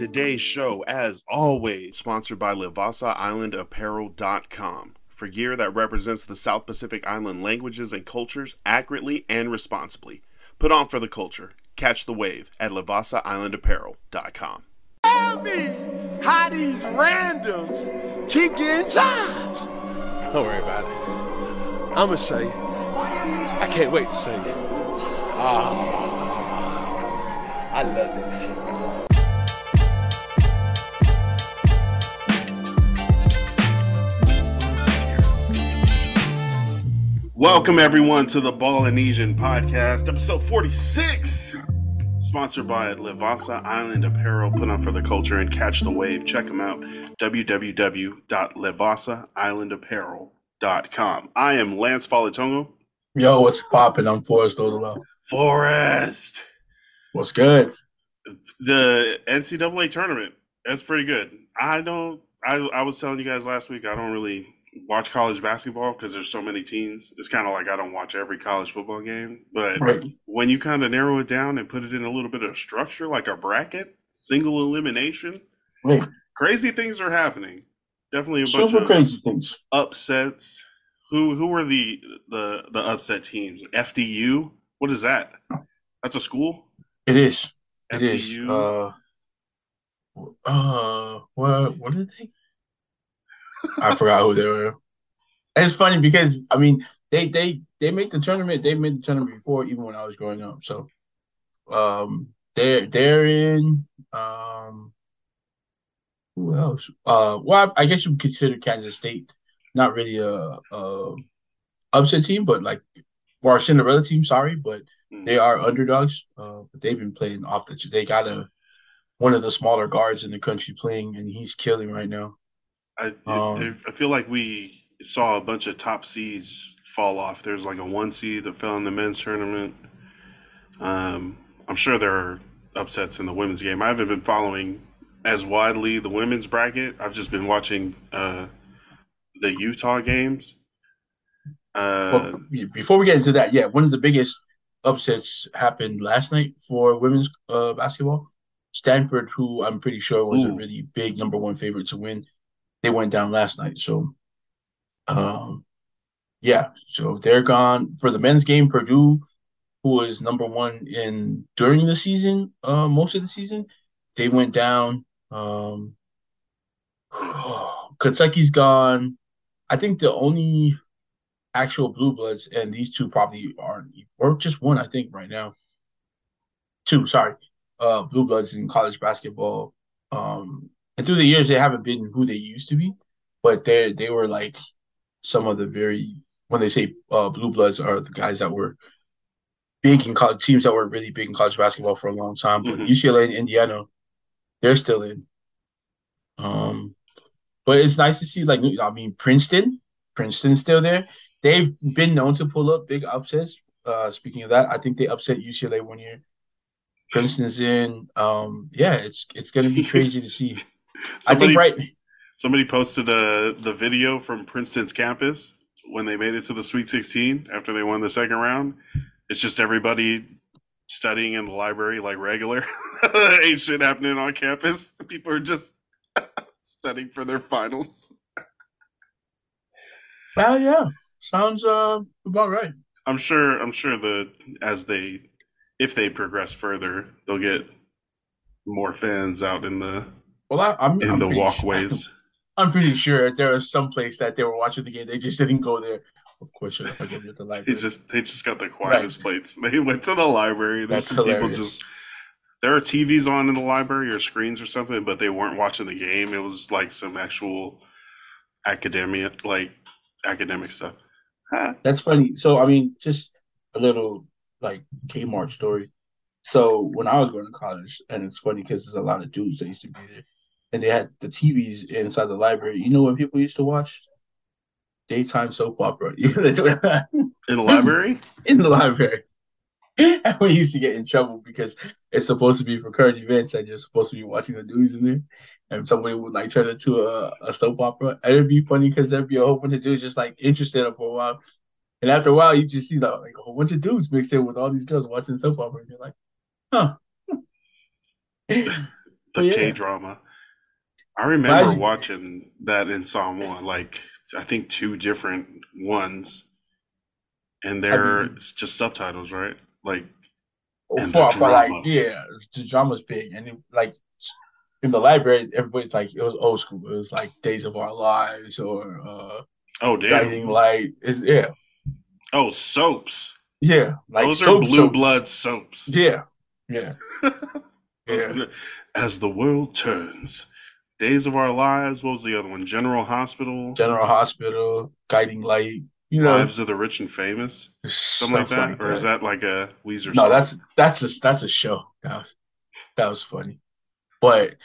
Today's show, as always, sponsored by LevasaIslandApparel.com for gear that represents the South Pacific Island languages and cultures accurately and responsibly. Put on for the culture. Catch the wave at LevasaIslandApparel.com. Tell me how these randoms keep getting jobs. Don't worry about it. I'ma say. I can't wait to say it. Ah, I love it. Welcome everyone to the Polynesian Podcast, episode 46. Sponsored by Levasa Island Apparel, put on for the culture and catch the wave. Check them out. www.levasaislandapparel.com. I am Lance Falatongo. Yo, what's popping? I'm Forrest Odolo. Forrest. What's good? The NCAA tournament. That's pretty good. I don't I, I was telling you guys last week I don't really watch college basketball because there's so many teams. It's kind of like I don't watch every college football game, but Right. when you kind of narrow it down and put it in a little bit of structure, like a bracket, single elimination, Right. crazy things are happening. Definitely a bunch Super of crazy things. upsets. Who who were the the the upset teams? FDU. What is that? That's a school. It is. It is. Uh, uh, what? What did they? I forgot who they were. It's funny because I mean they they they made the tournament. They made the tournament before even when I was growing up. So, um, they're they're in. Um, who else? Uh, well, I, I guess you would consider Kansas State not really a, a upset team, but like or a Cinderella team. Sorry, but Mhm. they are underdogs. Uh, but they've been playing off the. They got a one of the smaller guards in the country playing, and he's killing right now. I Um, I feel like we saw a bunch of top seeds fall off. There's like a one seed that fell in the men's tournament. Um, I'm sure there are upsets in the women's game. I haven't been following as widely the women's bracket. I've just been watching uh, the Utah games. Uh, Well, before we get into that, yeah, one of the biggest upsets happened last night for women's uh, basketball. Stanford, who I'm pretty sure was a really big number one favorite to win, they went down last night. So, um, yeah, so they're gone for the men's game. Purdue, who was number one in during the season, uh, most of the season, they went down. Um, Kentucky's gone. I think the only actual blue bloods and these two probably aren't or just one I think right now. Two, sorry. Uh blue bloods in college basketball. Um and through the years they haven't been who they used to be, but they they were like some of the very when they say uh blue bloods are the guys that were big in college teams that were really big in college basketball for a long time. But Mhm. UCLA and Indiana, they're still in. Um but it's nice to see like I mean Princeton, Princeton's still there. They've been known to pull up big upsets. Uh, speaking of that, I think they upset UCLA one year. Princeton's in. Um, yeah, it's it's gonna be crazy to see. I think right. somebody posted uh, the video from Princeton's campus when they made it to the Sweet 16 after they won the second round. It's just everybody studying in the library like regular. Ain't shit happening on campus. People are just studying for their finals. Well, yeah, sounds uh about right. I'm sure. I'm sure the as they, if they progress further, they'll get more fans out in the Well, I, I'm in I'm the walkways. Sure, I'm pretty sure there was some place that they were watching the game. They just didn't go there. Of course, you're not go to They just they just got the quietest plates. They went to the library. There's That's some people hilarious. just there are TVs on in the library or screens or something, but they weren't watching the game. It was like some actual academia like academic stuff. Huh. That's funny. So I mean, just a little like Kmart story. So when I was going to college, and it's funny because there's a lot of dudes that used to be there, and they had the TVs inside the library. You know what people used to watch? Daytime soap opera. You know, they do that In the library? in the library. And we used to get in trouble because it's supposed to be for current events, and you're supposed to be watching the news in there. And somebody would like turn it to a, a soap opera, and it'd be funny because there'd be a whole bunch of dudes just like interested for a while. And after a while, you just see like a whole bunch of dudes mixed in with all these girls watching soap opera, and you're like, huh. the yeah. K drama. I remember you- watching that in Samoa, like I think two different ones, and they're mean- just subtitles, right? Like for, for like yeah, the drama's big, and it, like in the library, everybody's like it was old school. It was like Days of Our Lives or uh, oh damn, Guiding Light. It's, yeah, oh soaps. yeah, like Those are blue soap- blood soaps. Yeah, yeah, yeah. As the world turns, Days of Our Lives. What was the other one? General Hospital. General Hospital, Guiding Light. You know, Lives of the Rich and Famous. Something like that, or is that like a Weezer? No, song? that's that's a that's a show. That was that was funny, but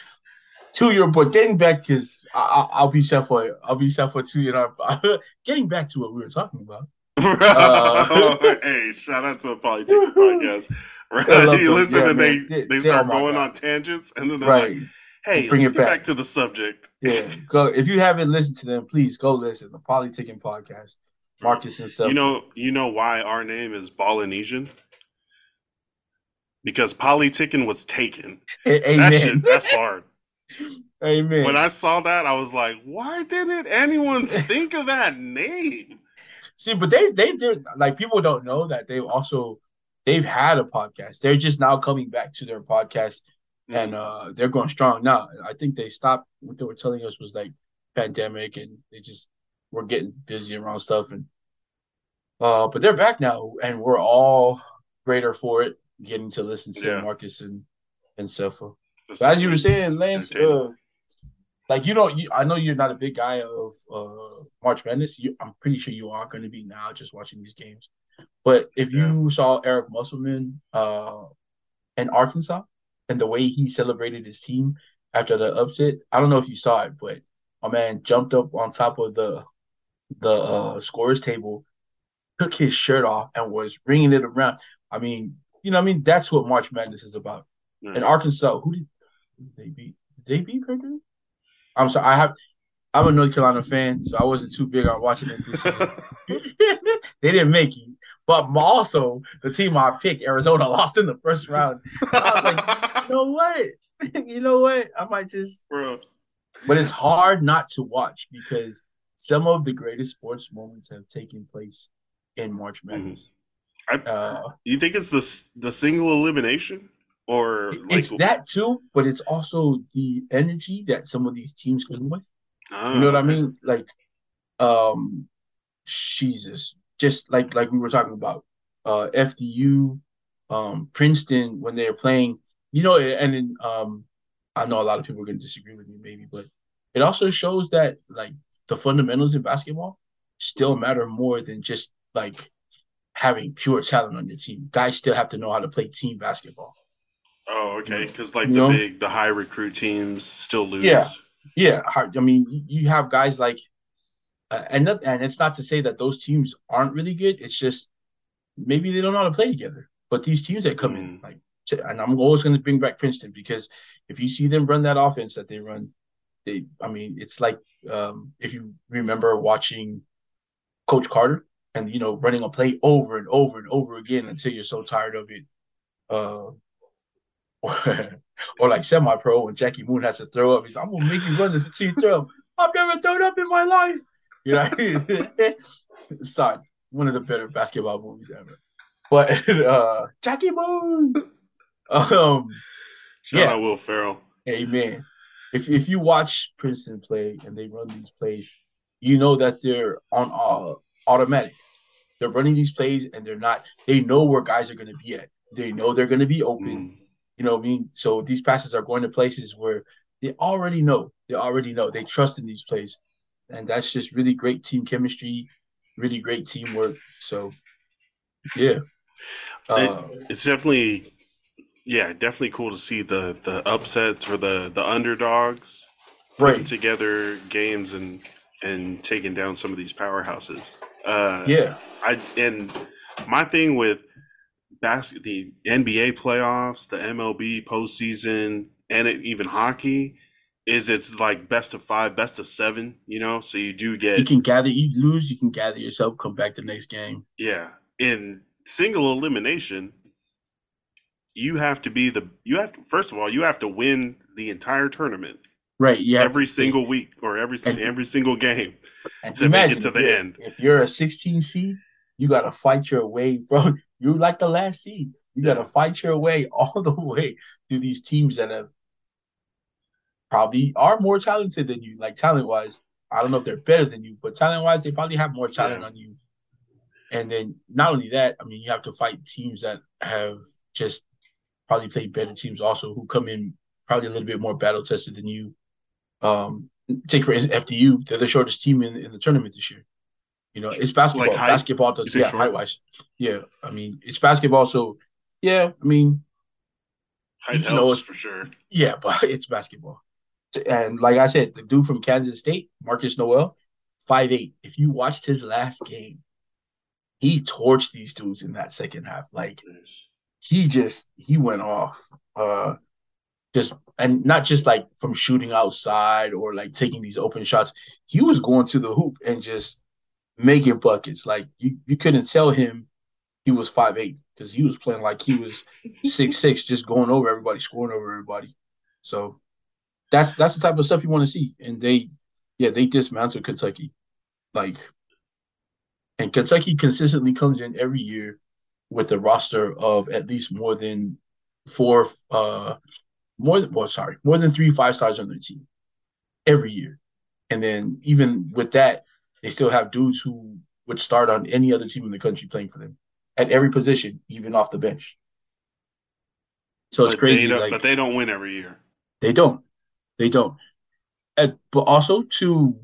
to your but getting back because I'll be set for I'll be set for two. You know, getting back to what we were talking about. Uh, hey, shout out to the Polyticking podcast. Right? You listen Yeah, and they, man. They- they they start going on tangents, and then they're Right? like, "Hey, Bring let's it get back. back to the subject." Yeah. Go if you haven't listened to them, please go listen. To the Polyticking podcast. Marcus and stuff. You know, you know why our name is Polynesian? Because Polyticking was taken. That Amen. shit, that's hard. Amen. When I saw that, I was like, "Why didn't anyone think of that name?" See, but they they did like people don't know that they've also they've had a podcast. They're just now coming back to their podcast and uh they're going strong now. I think they stopped what they were telling us was like pandemic and they just were getting busy around stuff and uh but they're back now and we're all greater for it, getting to listen to Yeah. Marcus and and But as you were saying, Lance, uh, like you don't, you, I know you're not a big guy of uh, March Madness. You, I'm pretty sure you are going to be now just watching these games. But if you saw Eric Musselman uh, in Arkansas and the way he celebrated his team after the upset, I don't know if you saw it, but my man jumped up on top of the the uh, scorers table, took his shirt off, and was ringing it around. I mean, you know, I mean, that's what March Madness is about Yeah. in Arkansas, who did, who did they beat? Did they beat Purdue? I'm sorry. I have. I'm a North Carolina fan, so I wasn't too big on watching it this year. they didn't make it, but also the team I picked, Arizona, lost in the first round. I was like, You know what? you know what? I might just. Bro, But it's hard not to watch because some of the greatest sports moments have taken place in March Madness. I- Uh, you think it's the the single elimination, or like it's that too, but it's also the energy that some of these teams come with. Ah, You know what I mean? Like, um, Jesus, just like like we were talking about, uh, FDU, um, Princeton when they're playing. You know, and then, um, I know a lot of people are going to disagree with me, maybe, but it also shows that like the fundamentals in basketball still matter more than just like having pure talent on your team. Guys still have to know how to play team basketball. Oh, okay. Because like You the know? big, the high recruit teams still lose. Yeah. Yeah, I mean, you have guys like, uh, and and it's not to say that those teams aren't really good. It's just maybe they don't know how to play together. But these teams that come in, Mm. like, and I'm always going to bring back Princeton because if you see them run that offense that they run, they, I mean, it's like um, if you remember watching Coach Carter and you know running a play over and over and over again until you're so tired of it. Uh, or, or like semi-pro when Jackie Moon has to throw up. He's, I'm gonna make you run this until you throw up. I've never thrown up in my life. You know, sorry, one of the better basketball movies ever. But uh Jackie Moon. Um, Shout Yeah. out Will Ferrell. amen. If if you watch Princeton play and they run these plays, you know that they're on uh, automatic. They're running these plays and they're not. They know where guys are going to be at. They know they're going to be open. Mm. You know what I mean? So these passes are going to places where they already know. They already know. They trust in these plays. And that's just really great team chemistry, really great teamwork. So yeah. Uh, It's definitely, yeah, definitely cool to see the the upsets or the the underdogs putting together games and and taking down some of these powerhouses. Uh, Yeah. I and my thing with basket the NBA playoffs, the MLB postseason, and it, even hockey is it's like best of five, best of seven. You know, so you do get You can gather, you lose, you can gather yourself, come back the next game. yeah. In single elimination, you have to be the you have to first of all you have to win the entire tournament, right. Yeah. every single week or every And- every single game. to make it to the you're- end. If you're a 16 seed, you gotta fight your way from you're like the last seed. You gotta fight your way all the way through these teams that have probably are more talented than you, like talent wise. I don't know if they're better than you, but talent wise, they probably have more talent Yeah. on you. And then not only that, I mean, you have to fight teams that have just probably played better teams also who come in probably a little bit more battle tested than you. Um, take for instance FDU, they're the shortest team in, in the tournament this year. You know, it's basketball. Like height? basketball does yeah, height wise. Yeah. I mean, it's basketball, so yeah, I mean, Height You know, it's- for sure. yeah, but it's basketball. And like I said, the dude from Kansas State, Markquis Nowell, five eight. If you watched his last game, he torched these dudes in that second half. Like he just he went off. Uh just and not just like from shooting outside or like taking these open shots. He was going to the hoop and just making buckets. Like you you couldn't tell him he was five eight because he was playing like he was six six, just going over everybody, scoring over everybody. So that's that's the type of stuff you want to see. And they yeah, they dismantled Kentucky. Like and Kentucky consistently comes in every year with a roster of at least more than four uh more than well sorry, more than three five stars on their team every year. And then even with that, they still have dudes who would start on any other team in the country playing for them at every position, even off the bench. So it's but crazy. They like but they don't win every year. they don't. They don't. And, but also to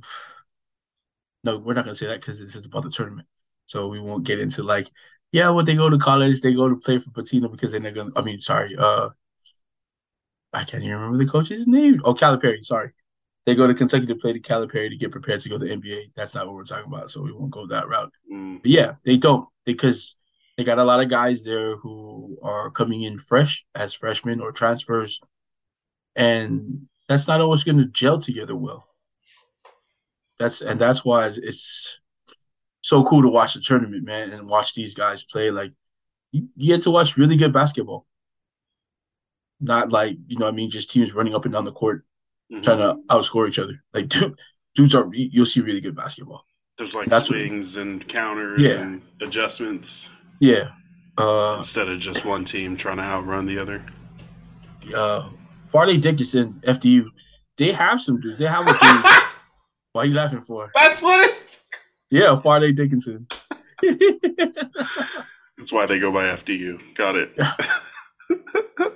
no, we're not gonna say that because this is about the tournament. So we won't get into like, yeah, when they go to college, they go to play for Pitino because then they're gonna I mean, sorry, uh I can't even remember the coach's name. Oh, Calipari, sorry. They go to Kentucky to play to Calipari to get prepared to go to the NBA. That's not what we're talking about, so we won't go that route. Mm, But yeah, they don't because they got a lot of guys there who are coming in fresh as freshmen or transfers, and that's not always going to gel together well. That's and that's why it's, it's so cool to watch the tournament, man, and watch these guys play. Like you, you get to watch really good basketball, not like you know, what I mean, just teams running up and down the court mhm. trying to outscore each other. Like dude, dudes are you'll see really good basketball. There's like That's what- swings and counters Yeah. and adjustments Yeah. Uh, instead of just one team trying to outrun the other. uh Fairleigh Dickinson, FDU, they have some dudes. They have a dude. Why are you laughing for? That's what it. Yeah, Fairleigh Dickinson. That's why they go by FDU. Got it.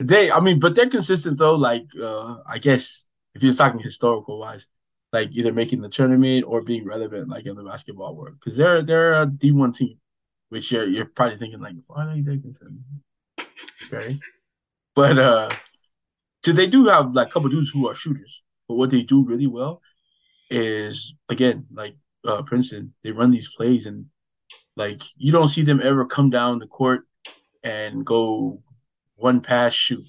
they, I mean, but they're consistent though. Like, uh, I guess if you're talking historical wise, like either making the tournament or being relevant, like in the basketball world, because they're they're a D one team, which you're you're probably thinking like Fairleigh Dickinson, okay, but uh, so they do have like a couple dudes who are shooters, but what they do really well is again like uh Princeton, they run these plays and like you don't see them ever come down the court and go one pass shoot.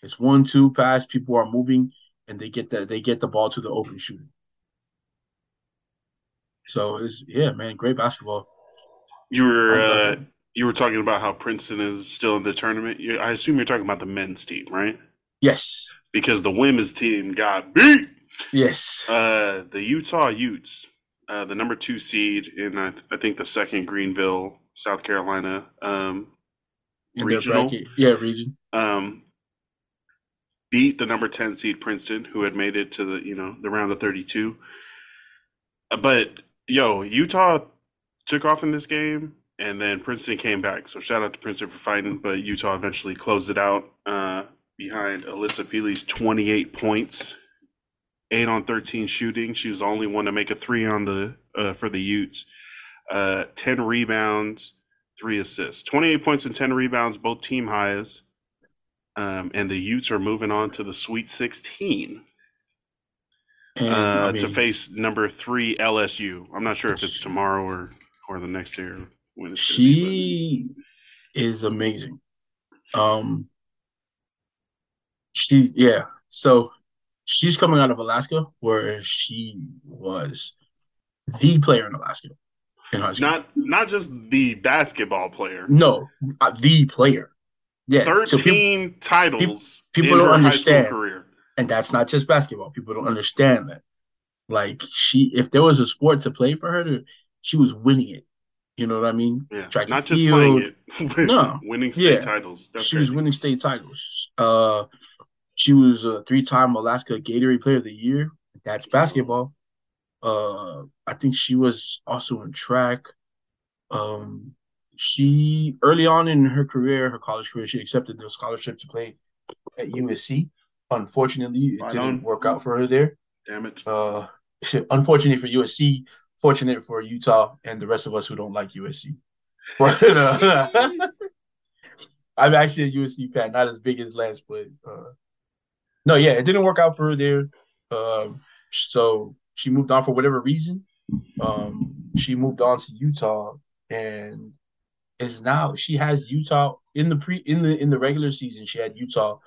It's one two pass. People are moving and they get the they get the ball to the open shooter. So it's yeah, man, great basketball. You were uh, you were talking about how Princeton is still in the tournament. You, I assume you're talking about the men's team, right? Yes, Because the women's team got beat. yes, Uh, the Utah Utes, uh, the number two seed in I, I think the second Greenville, South Carolina, um, regional, yeah, region. um, beat the number ten seed Princeton, who had made it to the you know the round of thirty two. But yo, Utah took off in this game, and then Princeton came back. So shout out to Princeton for fighting, but Utah eventually closed it out uh, behind Alissa Pili's twenty eight points. Eight on thirteen shooting. She was the only one to make a three on the uh, for the Utes. Uh, ten rebounds, three assists, twenty eight points and ten rebounds, both team highs. Um, and the Utes are moving on to the Sweet Sixteen And, uh, I to face number three LSU. I'm not sure if it's tomorrow or or the next year when it's gonna be, she is amazing. Um, she yeah. So she's coming out of Alaska, where she was the player in Alaska in high school. not not just the basketball player. no, uh, the player. Yeah, so thirteen people, titles. people in don't her understand. Career. and that's not just basketball. People don't understand that. Like she, if there was a sport to play for her, to, she was winning it. You know what I mean? Yeah, Track not just field. playing it. No. winning state Yeah. titles. That's she was winning state titles. Uh, she was a three-time Alaska Gatorade Player of the Year. That's basketball. Uh, I think she was also in track. Um, she early on in her career, her college career, she accepted the scholarship to play at USC. Unfortunately, it didn't work out for her there. Damn it. Uh, unfortunate for USC, fortunate for Utah and the rest of us who don't like USC. But uh, I'm actually a USC fan, not as big as Lance, but uh, no, yeah, it didn't work out for her there. Um, so she moved on for whatever reason. Um, she moved on to Utah and is now she has Utah in the pre in the in the regular season. She had Utah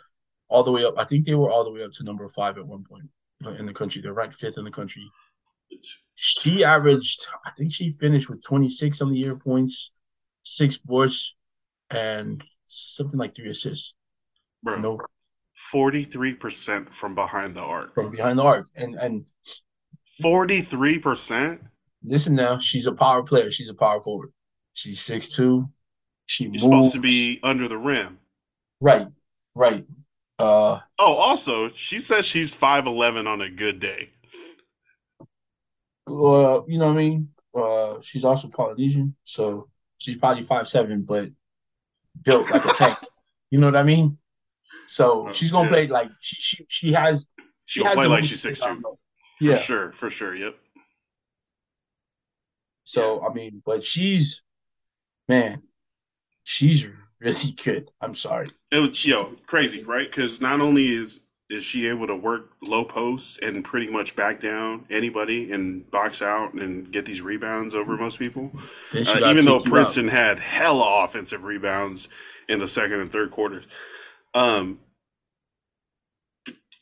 all the way up. I think they were all the way up to number five at one point in the country. They're ranked fifth in the country. She averaged, I think she finished with 26 on the year points, six boards, and something like three assists. Bro, No, 43% from behind the arc. from behind the arc. And and 43%? listen now, she's a power player. She's a power forward. She's six two. She You're moves supposed to be under the rim. right, right. Uh, Oh, also, she says she's 5'11 on a good day. uh, you know what I mean. Uh, she's also Polynesian, so she's probably five seven, but built like a tank. You know what I mean? So she's gonna Yeah. play like she she she has She she will has play like she's 6'2. down low. For Yeah. sure, for sure. Yep. So I mean, but she's man, she's really good. I'm sorry. It was yo crazy, right? Because not only is is she able to work low post and pretty much back down anybody and box out and get these rebounds over most people, uh, even though out. Princeton had hella offensive rebounds in the second and third quarters. Um,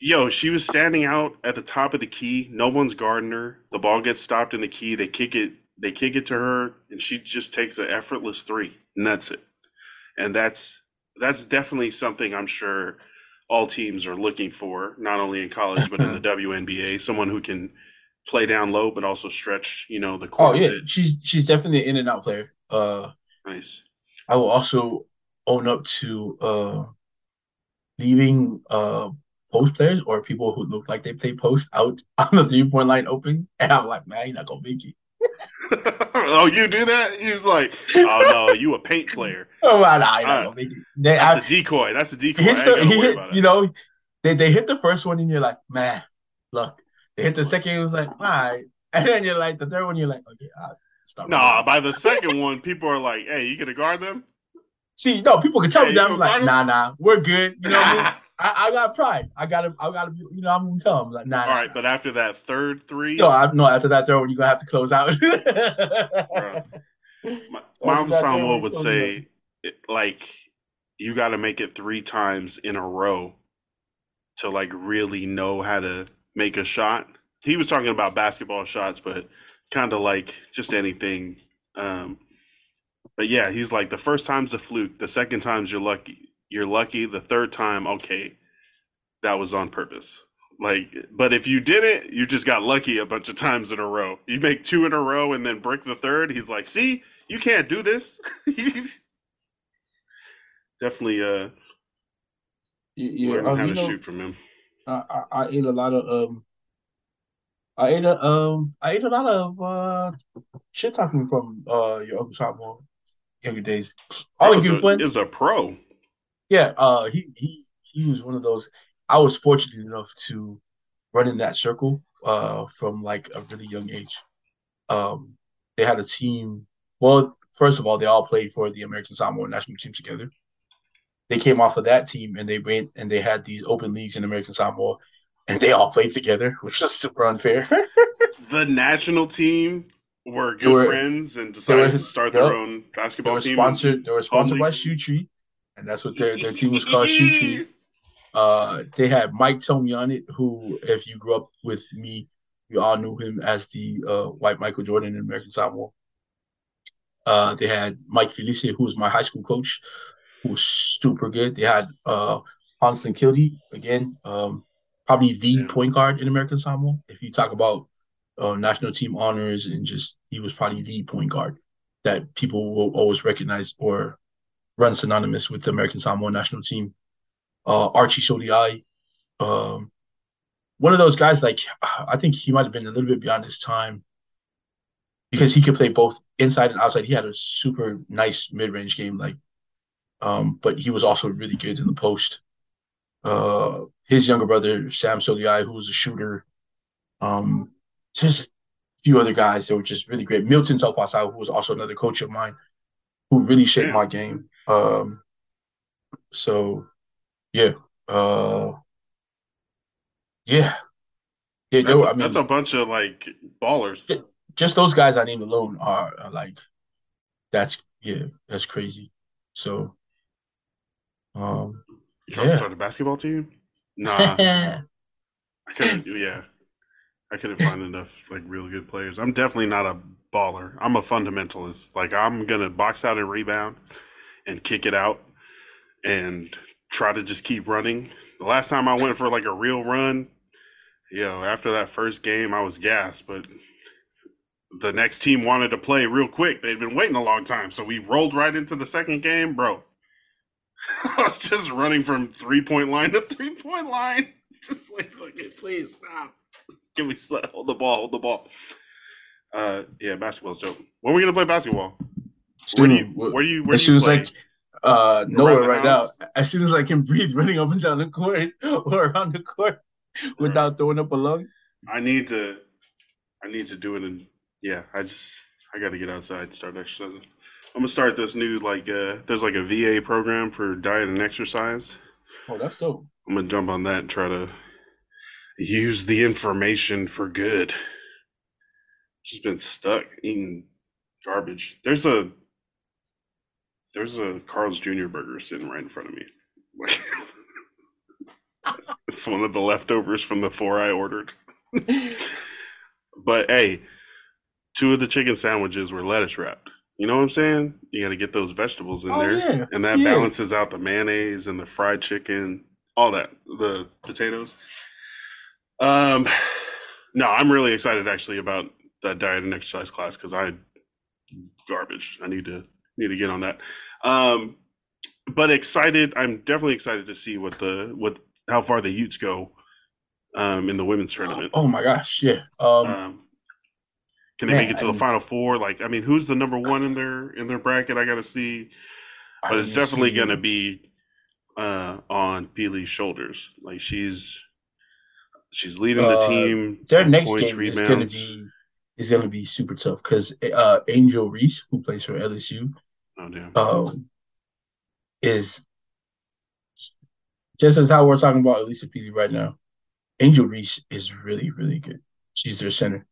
yo, she was standing out at the top of the key. No one's guarding her. The ball gets stopped in the key. They kick it. They kick it to her, and she just takes an effortless three, and that's it. And that's that's definitely something I'm sure all teams are looking for, not only in college but in the WNBA. Someone who can play down low but also stretch, you know, the Oh yeah, bit. she's she's definitely an in and out player. Uh, nice. I will also own up to uh leaving uh post players or people who look like they play post out on the three point line open, and I'm like, man, you're not gonna make it. oh, you do that? He's like, oh no, you a paint player. Oh, nah, nah, you're not Alright. gonna make it. They, That's a decoy. That's a decoy. he I hits ain't the, he hit, you know, they they hit the first one and you're like, man, look. They hit the second, it was like, all right. And then you're like, the third one, you're like, okay, I'll stop. Nah, by the second one, people are like, hey, you gonna guard them? See, no, people can tell Hey, me that. I'm like, nah, nah, we're good. You know what I mean? I, I got pride. I gotta, I gotta be, you know, I'm gonna tell them like, nah, All nah, right, nah. but after that third three, No, I, no, after that throw, you're gonna have to close out. My, uncle Samuel would say, it, like, you got to make it three times in a row to like really know how to make a shot. He was talking about basketball shots, but kind of like just anything. Um, but yeah, he's like the first time's a fluke. The second time's you're lucky. You're lucky. The third time, okay, that was on purpose. Like, but if you did it, you just got lucky a bunch of times in a row. You make two in a row and then break the third. He's like, see, you can't do this. Definitely uh yeah, learn um, how to know, shoot from him. I, I, I ate a lot of um, I ate a um, I ate a lot of uh, shit talking from uh your uncle Samuel younger days. All in Is good a, fun. is a pro. Yeah, uh, he he he was one of those. I was fortunate enough to run in that circle uh from like a really young age. Um, they had a team. Well, first of all, they all played for the American Samoa national team together. They came off of that team and they went and they had these open leagues in American Samoa, and they all played together, which was super unfair. The national team were good were- friends and decided were- to start yep. their own they basketball were team. sponsored. They were sponsored by. Shoe Tree, and that's what their their team was called, Shoe Tree. Uh, they had Mike Tomey on it, who, if you grew up with me, you all knew him as the uh, white Michael Jordan in American Samoa. Uh, they had Mike Felice, who was my high school coach. who was super good. They had uh Hanson Kildy again, um, probably the Yeah. point guard in American Samoa. If you talk about uh, national team honors and just he was probably the point guard that people will always recognize or run synonymous with the American Samoa national team. Uh, Archie Soliai, um, one of those guys. Like I think he might have been a little bit beyond his time because he could play both inside and outside. He had a super nice mid range game, like, um, but he was also really good in the post. Uh, his younger brother Sam Soliai, who was a shooter, um, just a few other guys that were just really great. Milton Tofasau, who was also another coach of mine, who really shaped Yeah. my game. Um, so yeah, uh, yeah, yeah. That's, were, I mean, that's a bunch of like ballers. Yeah. just those guys I named alone are, are like that's yeah, that's crazy. So um You trying to start a basketball team? Nah, I couldn't. Do yeah, I couldn't find enough like real good players. I'm definitely not a baller. I'm a fundamentalist. Like I'm gonna box out and rebound and kick it out and try to just keep running. The last time I went for like a real run, you know, after that first game, I was gassed, but the next team wanted to play real quick. They'd been waiting a long time, so we rolled right into the second game, bro. I was just running from three point line to three point line, just like, okay, please stop. Me sl- hold the ball, hold the ball. Uh, yeah, basketball's dope. When are we gonna play basketball? Where do you, where do you, where as do soon you as play? like uh nowhere right now, as soon as I can breathe running up and down the court or around the court without throwing up a lung. I need to, I need to do it and Yeah, I just, I got to get outside, start exercising. I'm gonna start this new like, uh, there's like a VA program for diet and exercise. Oh, that's dope. I'm gonna jump on that and try to use the information for good. Just been stuck eating garbage. There's a there's a Carl's Jr. burger sitting right in front of me. Like it's one of the leftovers from the four I ordered. But hey, two of the chicken sandwiches were lettuce wrapped. You know what I'm saying? You got to get those vegetables in Oh, there, yeah. and that Yeah. balances out the mayonnaise and the fried chicken, all that, the potatoes. Um, no, I'm really excited actually about that diet and exercise class because I garbage. I need to need to get on that. Um, but excited. I'm definitely excited to see what the what how far the Utes go um, in the women's tournament. Oh my gosh, yeah. Um, Um, can they man, make it to I the mean- final four? Like, I mean, who's the number one in their in their bracket? I got to see, I but it's definitely gonna be uh, on Pili's shoulders. Like she's she's leading the Uh, team. their next points, game is gonna be is gonna be super tough because uh, Angel Reese, who plays for LSU, Oh damn! um, is just as how we're talking about Alissa Pili right now. Angel Reese is really, really good. She's their center.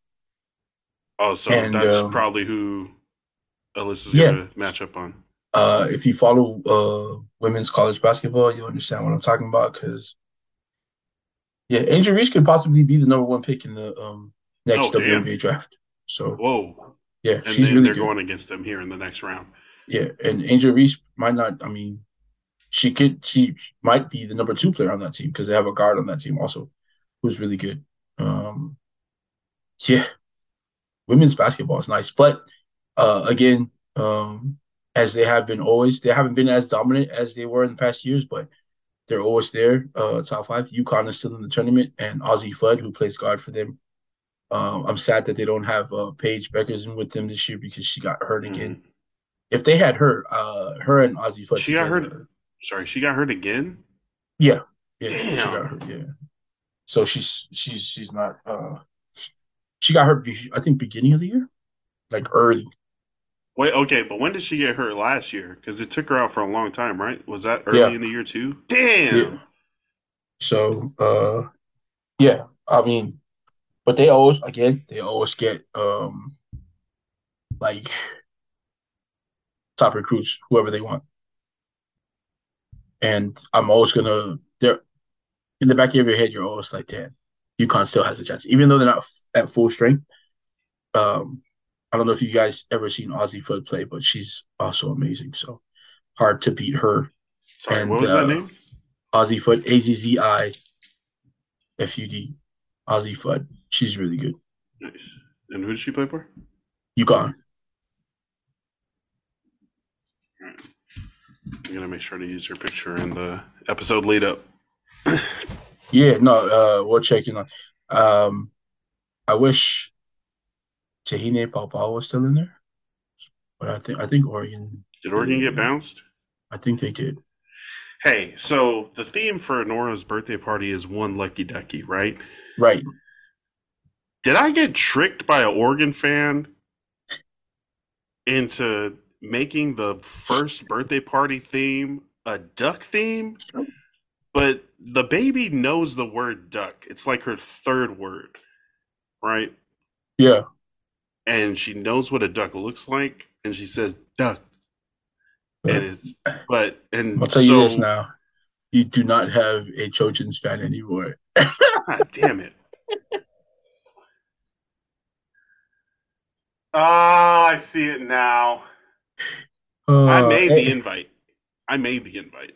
Oh, so and, that's um, probably who Alissa's yeah. gonna match up on. Uh, if you follow uh women's college basketball, you understand what I'm talking about. Because yeah, Angel Reese could possibly be the number one pick in the um next Oh, damn. WNBA draft. So Whoa! yeah, And she's then really they're good. going against them here in the next round. Yeah, and Angel Reese might not. I mean, she could. She might be the number two player on that team because they have a guard on that team also, who's really good. Um, yeah, women's basketball is nice, but uh, again, um, as they have been always, they haven't been as dominant as they were in the past years, but they're always there. Uh, top five. UConn is still in the tournament, and Azzi Fudd, who plays guard for them. Um, I'm sad that they don't have uh, Paige Bueckers with them this year because she got hurt again Mhm. if they had her, uh, her and Azzi Fudd She got hurt. Sorry, she got hurt again. Yeah, yeah, she got hurt. Yeah, so she's she's she's not. uh She got hurt. I think beginning of the year, like early. Wait, okay, but when did she get hurt last year? Because it took her out for a long time, right? Was that early Yeah. in the year too? Damn. Yeah. So, uh yeah, I mean, but they always again they always get um like top recruits whoever they want, and I'm always gonna they're in the back of your head you're always like, damn, UConn still has a chance, even though they're not f- at full strength. Um, I don't know if you guys ever seen Azzi Fudd play, but she's also amazing. So hard to beat her Sorry, And, what was uh, that name? Azzi Fudd, A Z Z I F U D, Azzi Fudd. She's really good. Nice. And who did she play for? UConn? I'm gonna make sure to use her picture in the episode lead up. Yeah, no, uh, we're checking on. Um, I wish Te-Hina Paopao was still in there, but I think I think Oregon. Did Oregon get bounced? I think they did. Hey, so the theme for Nora's birthday party is one lucky ducky, right? Right. Did I get tricked by an Oregon fan into making the first birthday party theme a duck theme? But the baby knows the word duck. It's like her third word, right? Yeah. And she knows what a duck looks like, and she says duck. And it's but and I'll tell so, you this now: you do not have a Trojans fan anymore. God damn it. Oh, I see it now. I Uh, made eh, the invite. I made the invite.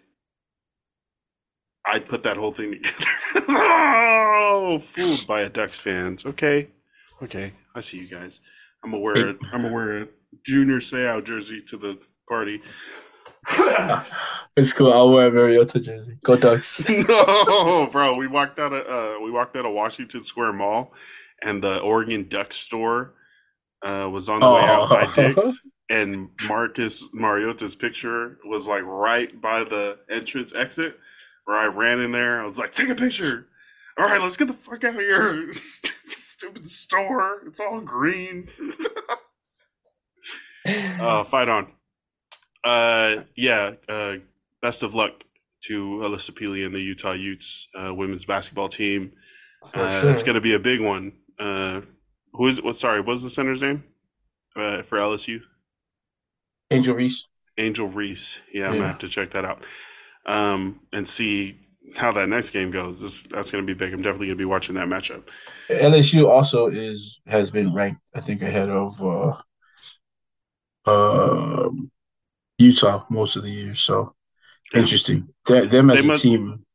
I put that whole thing together. oh, fooled by a Ducks fans. Okay, okay, I see you guys. I'm gonna wear a, I'm gonna wear a Junior Seau jersey to the party. it's cool. I'll wear a Mariota jersey. Go Ducks. no, bro. We walked out of uh, we walked out of Washington Square Mall, and the Oregon Duck store uh, was on the way out by Oh. Dick's, and Marcus Mariota's picture was like right by the entrance exit, where I ran in there. I was like, "Take a picture." All right, let's get the fuck out of here. Stupid store. It's all green. uh, fight on. Uh, yeah. Uh, best of luck to Alissa Pili and the Utah Utes uh, women's basketball team. Uh, sure. It's going to be a big one. Uh, who is what? Sorry, what was the center's name uh, for LSU? Angel Reese. Angel Reese. Yeah, I'm Yeah. gonna have to check that out um, and see how that next game goes. This that's going to be big. I'm definitely going to be watching that matchup. LSU also is has been ranked, I think, ahead of uh, um Utah most of the year. So Yeah. interesting. That them as They a must- team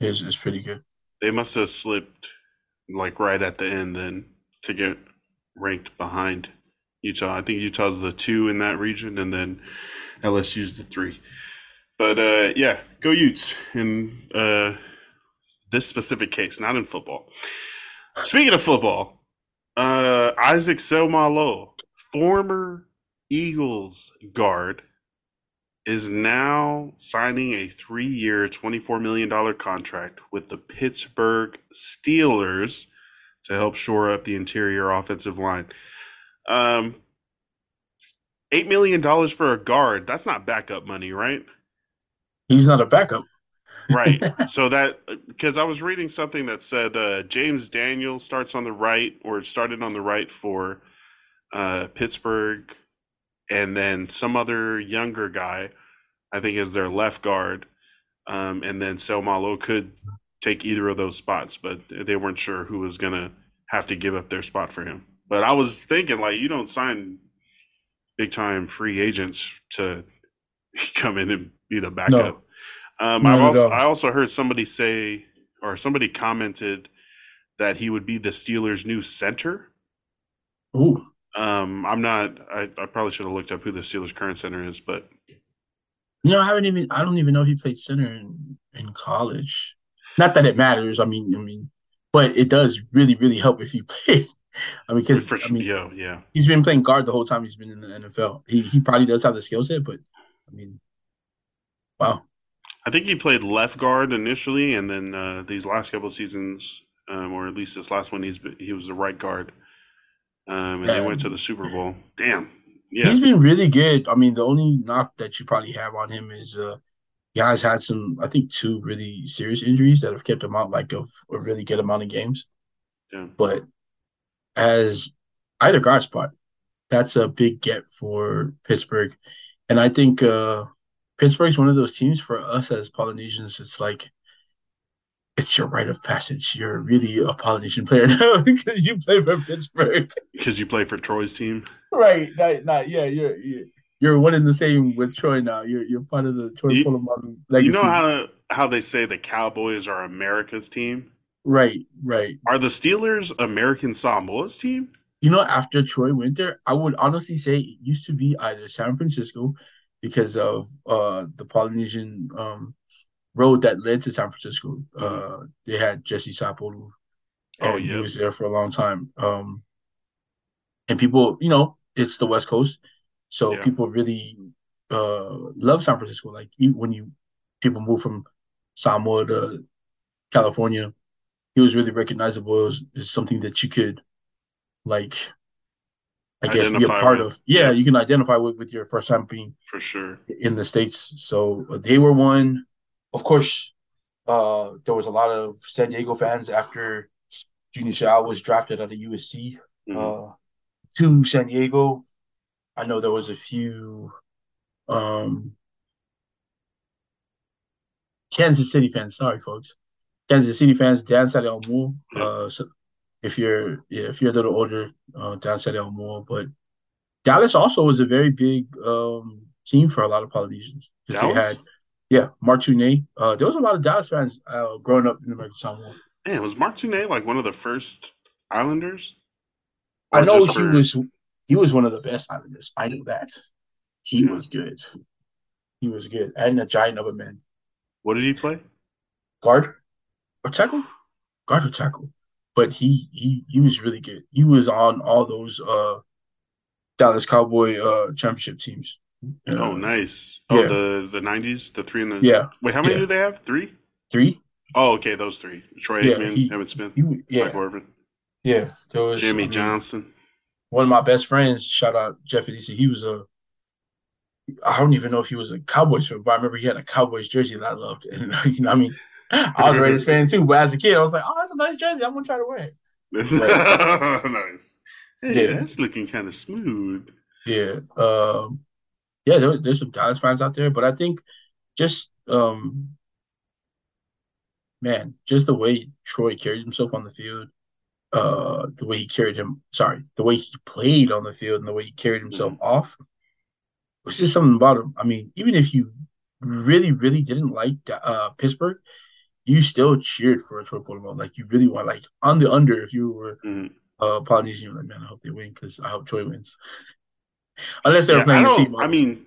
is is pretty good. They must have slipped like right at the end then to get ranked behind Utah. I think Utah's the two in that region, and then LSU's the three. But uh, yeah, go Utes in uh, this specific case, not in football. Speaking of football, uh, Isaac Seumalo, former Eagles guard, is now signing a three-year, twenty-four million dollar contract with the Pittsburgh Steelers to help shore up the interior offensive line. Um, eight million dollars for a guard. That's not backup money, right? He's not a backup. Right. so that because I was reading something that said uh, James Daniel starts on the right or started on the right for uh, Pittsburgh, and then some other younger guy, I think, is their left guard, um, and then Seumalo could take either of those spots, but they weren't sure who was gonna have to give up their spot for him. But I was thinking, like, you don't sign big time free agents to come in and be the backup. Um, I've also. I also heard somebody say, or somebody commented that he would be the Steelers' new center. Ooh. Um, I'm not. I, I probably should have looked up who the Steelers' current center is, but No, I haven't even I don't even know if he played center in, in college. Not that it matters. I mean, I mean, but it does really, really help if you play. I mean, because I mean, yeah, yeah. he's been playing guard the whole time he's been in the NFL. He he probably does have the skill set, but I mean, wow. I think he played left guard initially, and then uh, these last couple of seasons, um, or at least this last one, he's he was the right guard, um, and they went to the Super Bowl. Damn, yeah, He's been really good. I mean, the only knock that you probably have on him is uh he has had some, I think, two really serious injuries that have kept him out like of a really good amount of games. Yeah. But as either guard spot, that's a big get for Pittsburgh. And I think uh Pittsburgh's one of those teams for us as Polynesians, it's like it's your rite of passage. You're really a Polynesian player now because you play for Pittsburgh. because you play for Troy's team. Right. Not, not yeah, you're, you're you're one and the same with Troy now. You're you're part of the Troy You- Polamalu legacy. You know how how they say the Cowboys are America's team? right, right. Are the Steelers American Samoa's team? You know, after Troy went there, I would honestly say it used to be either San Francisco because of uh the Polynesian um road that led to San Francisco. Uh they had Jesse Sapolu. Oh, and he was there for a long time. Um and people, you know, it's the West Coast. So Yeah. people really uh love San Francisco. Like when you people move from Samoa to California, he was really recognizable. It was, it's something that you could like I guess be a part with. of. Yeah, you can identify with with your first time being For sure. in the states. So uh, they were one. Of course, uh, there was a lot of San Diego fans after Junior Seau was drafted out of USC Mhm. uh, to San Diego. I know there was a few um, Kansas City fans. Sorry, folks. Kansas City fans. Dan Moore. Uh, so if you're yeah, if you're a little older, uh, Dan Saleaumua. But Dallas also was a very big um, team for a lot of Polynesians. 'Cause They had yeah, Martune. Uh, there was a lot of Dallas fans uh, growing up in the American Samoa. Man, was Mark Tuinei like one of the first Islanders? I know he for- was he was one of the best Islanders. I know that. He Yeah. was good. He was good. And a giant of a man. What did he play? Guard or tackle? Guard or tackle. But he he he was really good. He was on all those uh Dallas Cowboy uh championship teams. Uh, oh, nice. Oh, yeah. the the nineties, the three in the. Yeah. Wait, how many yeah. do they have? Three. Three? Oh, okay, those three: Troy Yeah, Aikman, he- Emmitt Smith, He, yeah. Mike Irvin, Yeah. There was I Jimmy mean, Johnson. one of my best friends, shout out Jeff Edisi, he was a I don't even know if he was a Cowboys fan, but I remember he had a Cowboys jersey that I loved. And you know, I mean, I was a Raiders fan too, but as a kid, I was like, oh, that's a nice jersey. I'm gonna try to wear it. nice. Hey, Yeah. that's looking kind of smooth. Yeah. Um, yeah, there, there's some Dallas fans out there, but I think just um man, just the way Troy carried himself on the field, uh the way he carried him sorry, the way he played on the field and the way he carried himself off was just something about him. I mean, even if you really, really didn't like uh Pittsburgh, you still cheered for Troy Polamalu. Like you really want like on the under if you were Mhm. uh Polynesian, you're like, man, I hope they win because I hope Troy wins. Unless they're Yeah, playing the don't. team. I mean,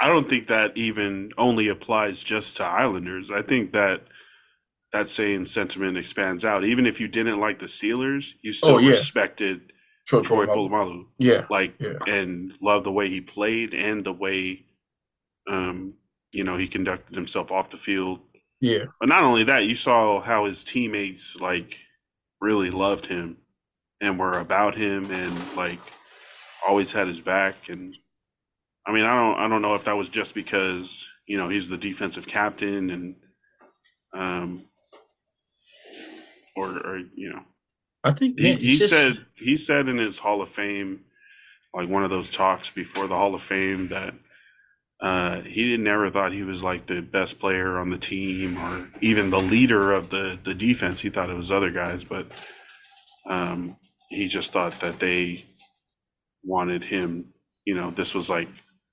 I don't think that even only applies just to Islanders. I think that that same sentiment expands out. Even if you didn't like the Steelers, you still Oh, yeah. respected Troy, Troy Polamalu. Polamalu. Yeah, like Yeah. and loved the way he played and the way um you know he conducted himself off the field yeah, but not only that you saw how his teammates like really loved him and were about him and like always had his back. And i mean i don't i don't know if that was just because you know he's the defensive captain and um or or you know. I think he, man, he just- said he said in his Hall of Fame, like one of those talks before the Hall of Fame, that uh, he never thought he was like the best player on the team or even the leader of the the defense. He thought it was other guys, but um, he just thought that they wanted him. You know, this was like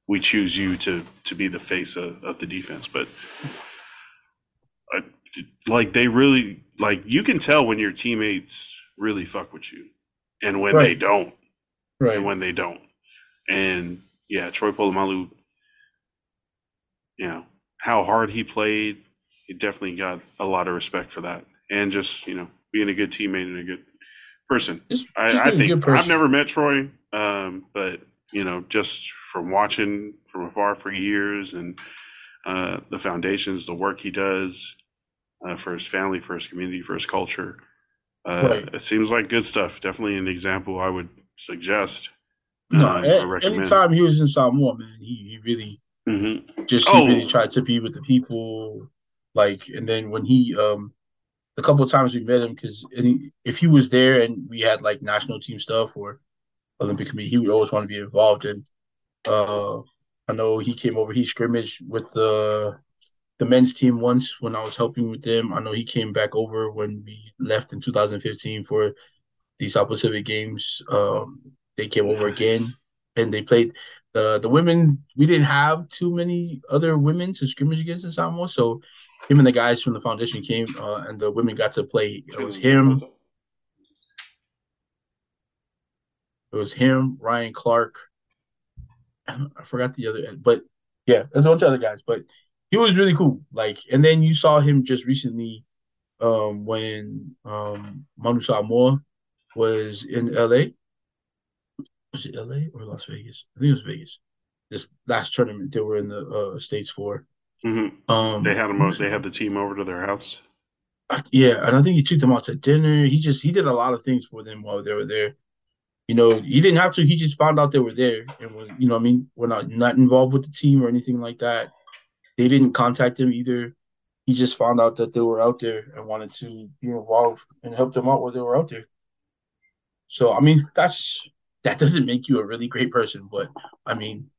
we choose you to to be the face of, of the defense, but. I, like they really like you can tell when your teammates really fuck with you and when they don't right. and when they don't and yeah troy polamalu you know how hard he played he definitely got a lot of respect for that and just you know being a good teammate and a good person Just- i, I think person. i've never met troy um, but you know just from watching from afar for years and uh, the foundations the work he does uh, for his family for his community for his culture uh, Right. it seems like good stuff definitely an example i would suggest No, I anytime he was in Samoa, man, he, he really Mhm. just Oh. he really tried to be with the people. Like, and then when he um, a couple of times we met him because if he was there and we had like national team stuff or Olympic committee, he would always want to be involved. And uh, I know he came over. He scrimmaged with the the men's team once when I was helping with them. I know he came back over when we left in 2015 for the South Pacific Games. Um, they came over again and they played the the women we didn't have too many other women to scrimmage against in Samoa, so him and the guys from the foundation came, uh, and the women got to play. It was him. It was him, Ryan Clark. I forgot the other, but yeah, there's a bunch of other guys, but he was really cool. Like, and then you saw him just recently um, when um, Manu Samoa was in LA. Was it LA or Las Vegas? I think it was Vegas. This last tournament they were in the uh, states for. Mm-hmm. Um, They had him. They had the team over to their house. yeah, and I think he took them out to dinner. He just he did a lot of things for them while they were there. You know, he didn't have to. He just found out they were there, and was, you know, what I mean, we're not not involved with the team or anything like that. They didn't contact him either. He just found out that they were out there and wanted to be involved and help them out while they were out there. So, I mean, that's that doesn't make you a really great person, but I mean,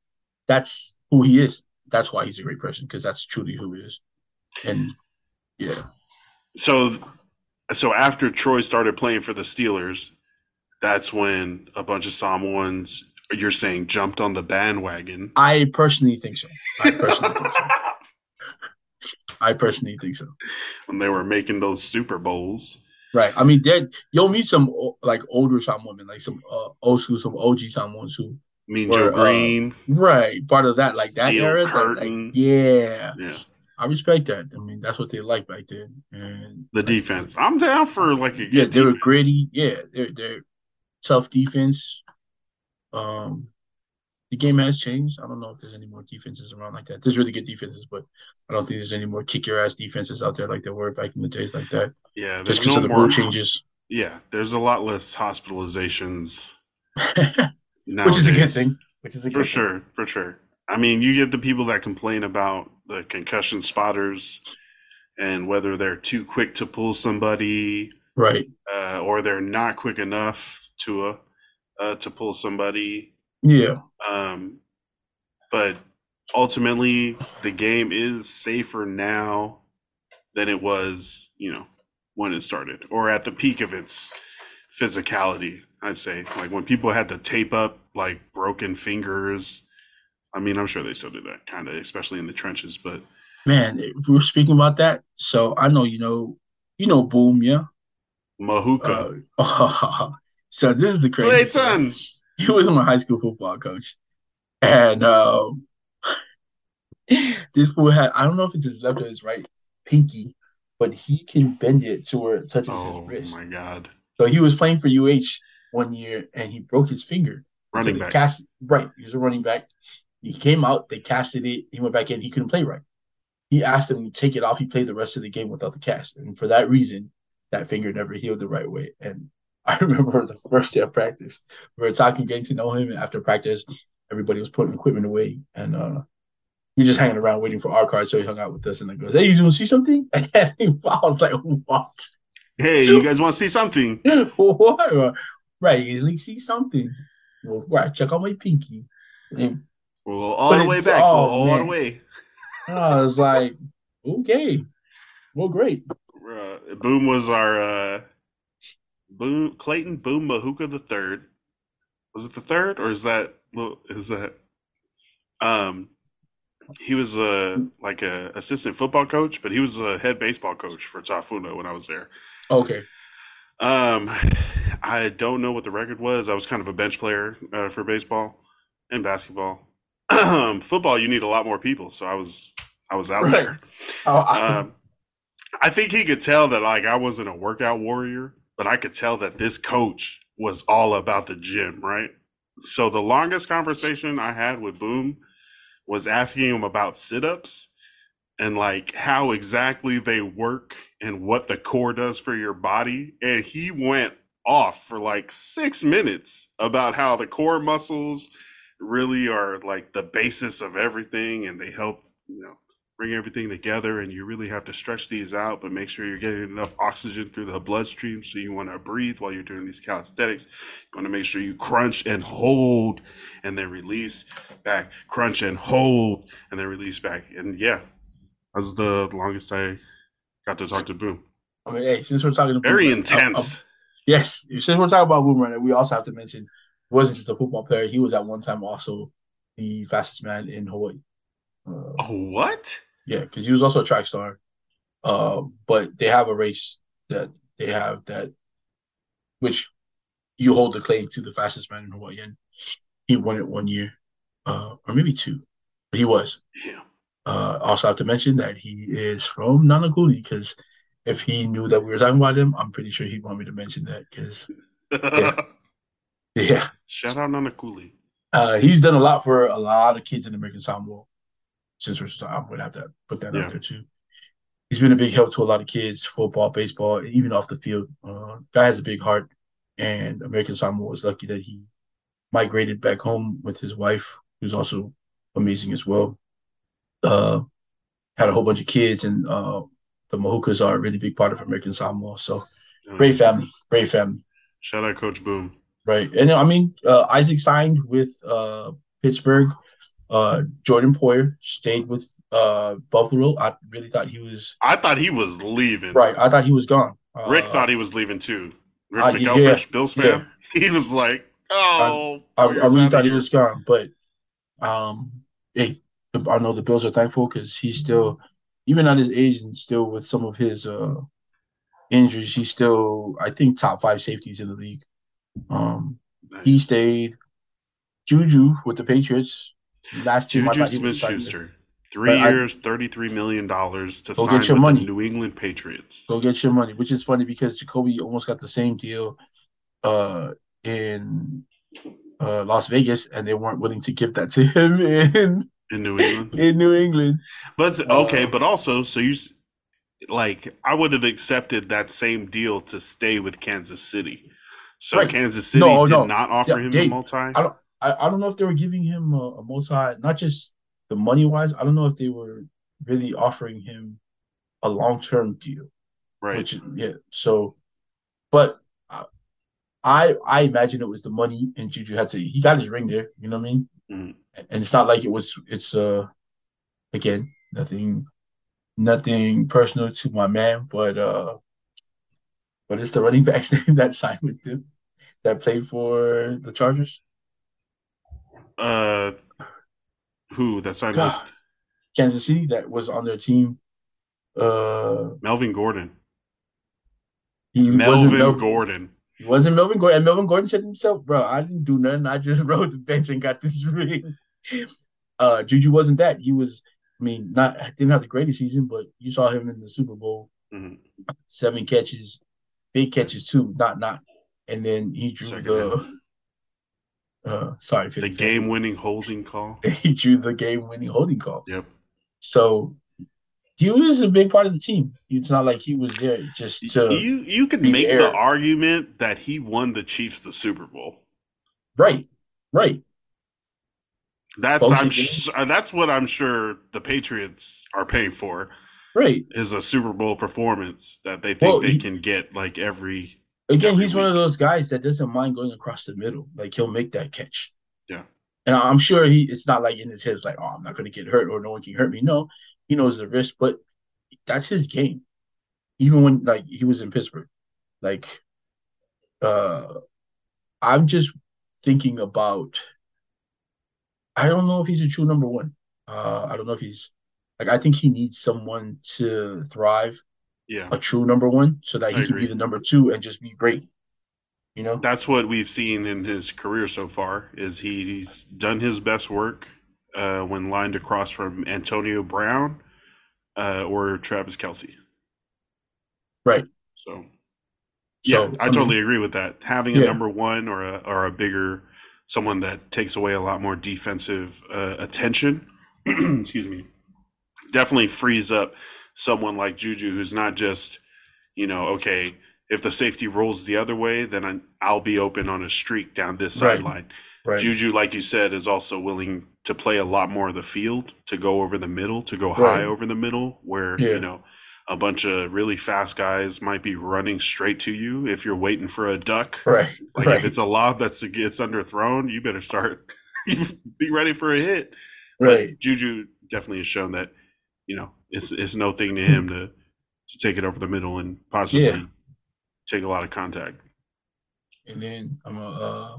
that's who he is. That's why he's a great person because that's truly who he is. And yeah, So, so after Troy started playing for the Steelers, that's when a bunch of Samoans, you're saying, jumped on the bandwagon. I personally think so. I personally think so. I personally think so. when they were making those Super Bowls. Right. I mean, there you'll meet some like older some women, like some uh, old school, some OG someones who Mean Or, Joe uh, right part of that, like that Steel era. that, like, yeah, yeah, I respect that. I mean, that's what they like back then. And the defense. I'm down for like a yeah, they were gritty. Yeah, they're they're tough defense. Um, the game has changed. I don't know if there's any more defenses around like that. There's really good defenses, but I don't think there's any more kick your ass defenses out there like there were back in the days like that. Yeah, Just there's because no of the more rule changes, Yeah, there's a lot less hospitalizations which is a good thing. Which is a For sure, for sure. I mean, you get the people that complain about the concussion spotters and whether they're too quick to pull somebody. Right. uh, or they're not quick enough to uh, uh, to pull somebody. Yeah. Um, but ultimately, the game is safer now than it was, you know, when it started or at the peak of its physicality. I'd say, like when people had to tape up like broken fingers. I mean, I'm sure they still do that, kind of, especially in the trenches. But Man, if we were speaking about that, so I know you know you know Boom, yeah. Mahuka, Uh, so this is the crazy. Clayton, he was my high school football coach, and um, this fool had I don't know if it's his left or his right pinky, but he can bend it to where it touches oh his wrist. Oh my God, So he was playing for UH one year, and he broke his finger. running so back. Cast, right, he was a running back. He came out, they casted it. He went back in. He couldn't play right. He asked him to take it off. He played the rest of the game without the cast, and for that reason, that finger never healed the right way. And I remember the first day of practice, we were talking, getting to know him. And after practice, everybody was putting equipment away, and uh, we were just hanging around waiting for our card. So he hung out with us, and then goes, "Hey, you want to see something?" And I was like, "What? hey, you guys want to see something? what? Right? He's like, see something? Well, right. Check out my pinky." And We'll go all the way back. oh, all the way. I was like, "Okay, well, great." Uh, Boom was our uh, Boom Clayton Boom Mahuka the third. Was it the third or is that is that um he was a like a assistant football coach, but he was a head baseball coach for Tafuna when I was there. Okay. Um, I don't know what the record was. I was kind of a bench player uh, for baseball and basketball. Football, you need a lot more people, so I was I was out Right. there. Oh, I- Um, I think he could tell that like I wasn't a workout warrior, but I could tell that this coach was all about the gym, right? So the longest conversation I had with Boom was asking him about sit-ups and like how exactly they work and what the core does for your body. And he went off for like six minutes about how the core muscles really are like the basis of everything and they help, you know, bring everything together and you really have to stretch these out but make sure you're getting enough oxygen through the bloodstream so you want to breathe while you're doing these calisthenics you want to make sure you crunch and hold and then release back crunch and hold and then release back and yeah that was the longest i got to talk to boom I mean, hey, since we're talking about very Boom, uh, intense yes, since we're talking about Boomerang, we also have to mention wasn't just a football player. He was at one time also the fastest man in Hawaii. Uh, Oh, what? Yeah, because he was also a track star. Uh, but they have a race that they have that, which you hold the claim to the fastest man in Hawaii, and he won it one year, uh, or maybe two, but he was. Yeah. Uh, also have to mention that he is from Nanakuli because if he knew that we were talking about him, I'm pretty sure he'd want me to mention that because yeah, Shout out Nanakuli. uh, he's done a lot for a lot of kids in American Samoa. Since we're I'm gonna have to put that Yeah. out there too. He's been a big help to a lot of kids, football, baseball, even off the field. Uh, guy has a big heart, and American Samoa was lucky that he migrated back home with his wife, who's also amazing as well. Uh, had a whole bunch of kids, and uh, the Mahukas are a really big part of American Samoa. So great family, great family. Shout out Coach Boom. Right. And I mean, uh, Isaac signed with uh, Pittsburgh. Uh, Jordan Poyer stayed with uh, Buffalo. I really thought he was I thought he was leaving. right. I thought he was gone. Uh, Rick thought he was leaving too. Rick uh, yeah, Bills fan. yeah. He was like, "Oh, I, I Poyer's really thought he was gone, but um, hey, I know the Bills are thankful because he's still, even at his age and still with some of his uh injuries, he's still I think top five safeties in the league. Um, he stayed. Juju with the Patriots. Last Juju Smith Schuster. Three But I- years, $33 million to Go sign get with your money. the New England Patriots. go get your money, which is funny because Jakobi almost got the same deal uh in uh Las Vegas and they weren't willing to give that to him in in New England. in New England. But okay, Uh, but also, so you like I would have accepted that same deal to stay with Kansas City. So Right. Kansas City No, did no. not offer Yeah, him they- the multi. I don't I, I don't know if they were giving him a, a multi not just the money wise, I don't know if they were really offering him a long term deal. Right. Which yeah, so but uh, I I imagine it was the money and Juju had to he got his ring there, you know what I mean? Mhm. And it's not like it was it's uh again, nothing nothing personal to my man, but uh but it's the running back's name that signed with them that played for the Chargers. Uh, who that signed God. with Kansas City that was on their team. Uh Melvin Gordon? Melvin Melvin, Gordon. He wasn't Melvin Gordon. And Melvin Gordon said himself, bro, I didn't do nothing. I just rode the bench and got this ring. Uh Juju wasn't that. He was, I mean, not didn't have the greatest season, but you saw him in the Super Bowl, Mhm. seven catches, big catches too, not not. And then he drew Second the uh sorry, The game winning holding call. he drew the game winning holding call. Yep. So he was a big part of the team. It's not like he was there just to you you could be make there. the argument that he won the Chiefs the Super Bowl. right, right. That's Folks, I'm sh- that's what I'm sure the Patriots are paying for Right. is a Super Bowl performance that they think Well, they he- can get like every Again, he's one of those guys that doesn't mind going across the middle. Like he'll make that catch. Yeah. And I'm sure he it's not like in his head it's like, oh, I'm not gonna get hurt or no one can hurt me. No, he knows the risk, but that's his game. Even when like he was in Pittsburgh. Like uh I'm just thinking about I don't know if he's a true number one. Uh I don't know if he's like I think he needs someone to thrive yeah. a true number one so that I he can be the number two and just be great. You know? That's what we've seen in his career so far is he's done his best work uh, when lined across from Antonio Brown uh, or Travis Kelce. Right. So So, yeah, I, I totally agree with that. Having a Yeah. number one or a or a bigger someone that takes away a lot more defensive uh, attention, excuse me, definitely frees up someone like Juju, who's not just you know okay. If the safety rolls the other way, then I- I'll be open on a streak down this Right. sideline. right. Juju, like you said, is also willing to play a lot more of the field, to go over the middle, to go high over the middle, where Yeah. you know a bunch of really fast guys might be running straight to you if you're waiting for a duck. right. Like right. if it's a lob that's gets underthrown, you better start be ready for a hit. right. But Juju definitely has shown that you know it's it's no thing to him to to take it over the middle and possibly Yeah. take a lot of contact. And then I'm gonna uh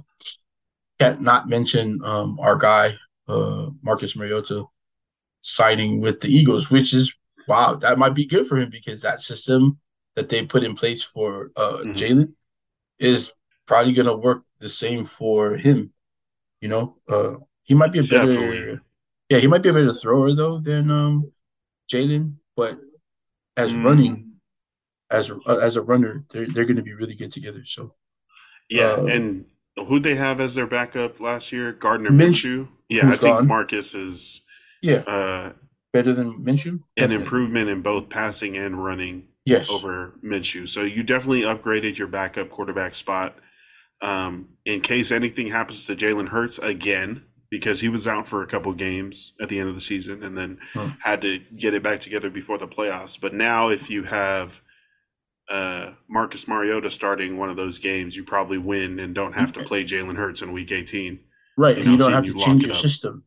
can't not mention um our guy, uh, Marcus Mariota signing with the Eagles, which is wow, that might be good for him because that system that they put in place for uh, Mhm. Jalen is probably going to work the same for him. You know, uh, he might be a better, Definitely. yeah, he might be a better thrower though than um, Jalen, but as Mm, running as uh, as a runner, they're they're going to be really good together. So Yeah, Uh, and who they have as their backup last year? Gardner Minsh- Minshew. Yeah, I think gone. Marcus is yeah, uh, better than Minshew. an improvement in both passing and running Yes. over Minshew. So you definitely upgraded your backup quarterback spot. Um, in case anything happens to Jalen Hurts again, because he was out for a couple games at the end of the season and then Hmm. had to get it back together before the playoffs. But now, if you have uh, Marcus Mariota starting one of those games, you probably win and don't have to play Jalen Hurts in Week 18. Right, you and you don't have to change your system.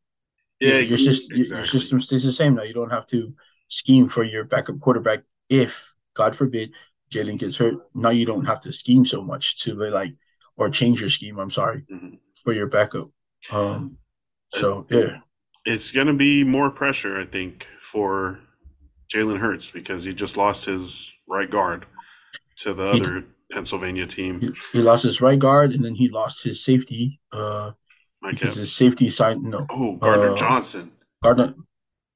Yeah, your, system, your system stays the same now. You don't have to scheme for your backup quarterback if, God forbid, Jalen gets hurt. Now you don't have to scheme so much to be like or change your scheme. I'm sorry Mhm. for your backup. Um, so yeah, It's going to be more pressure, I think, for Jalen Hurts because he just lost his right guard to the He- other Pennsylvania team. he, he lost his right guard and then he lost his safety uh, because his safety signed no Oh, Gardner uh, Johnson. Gardner.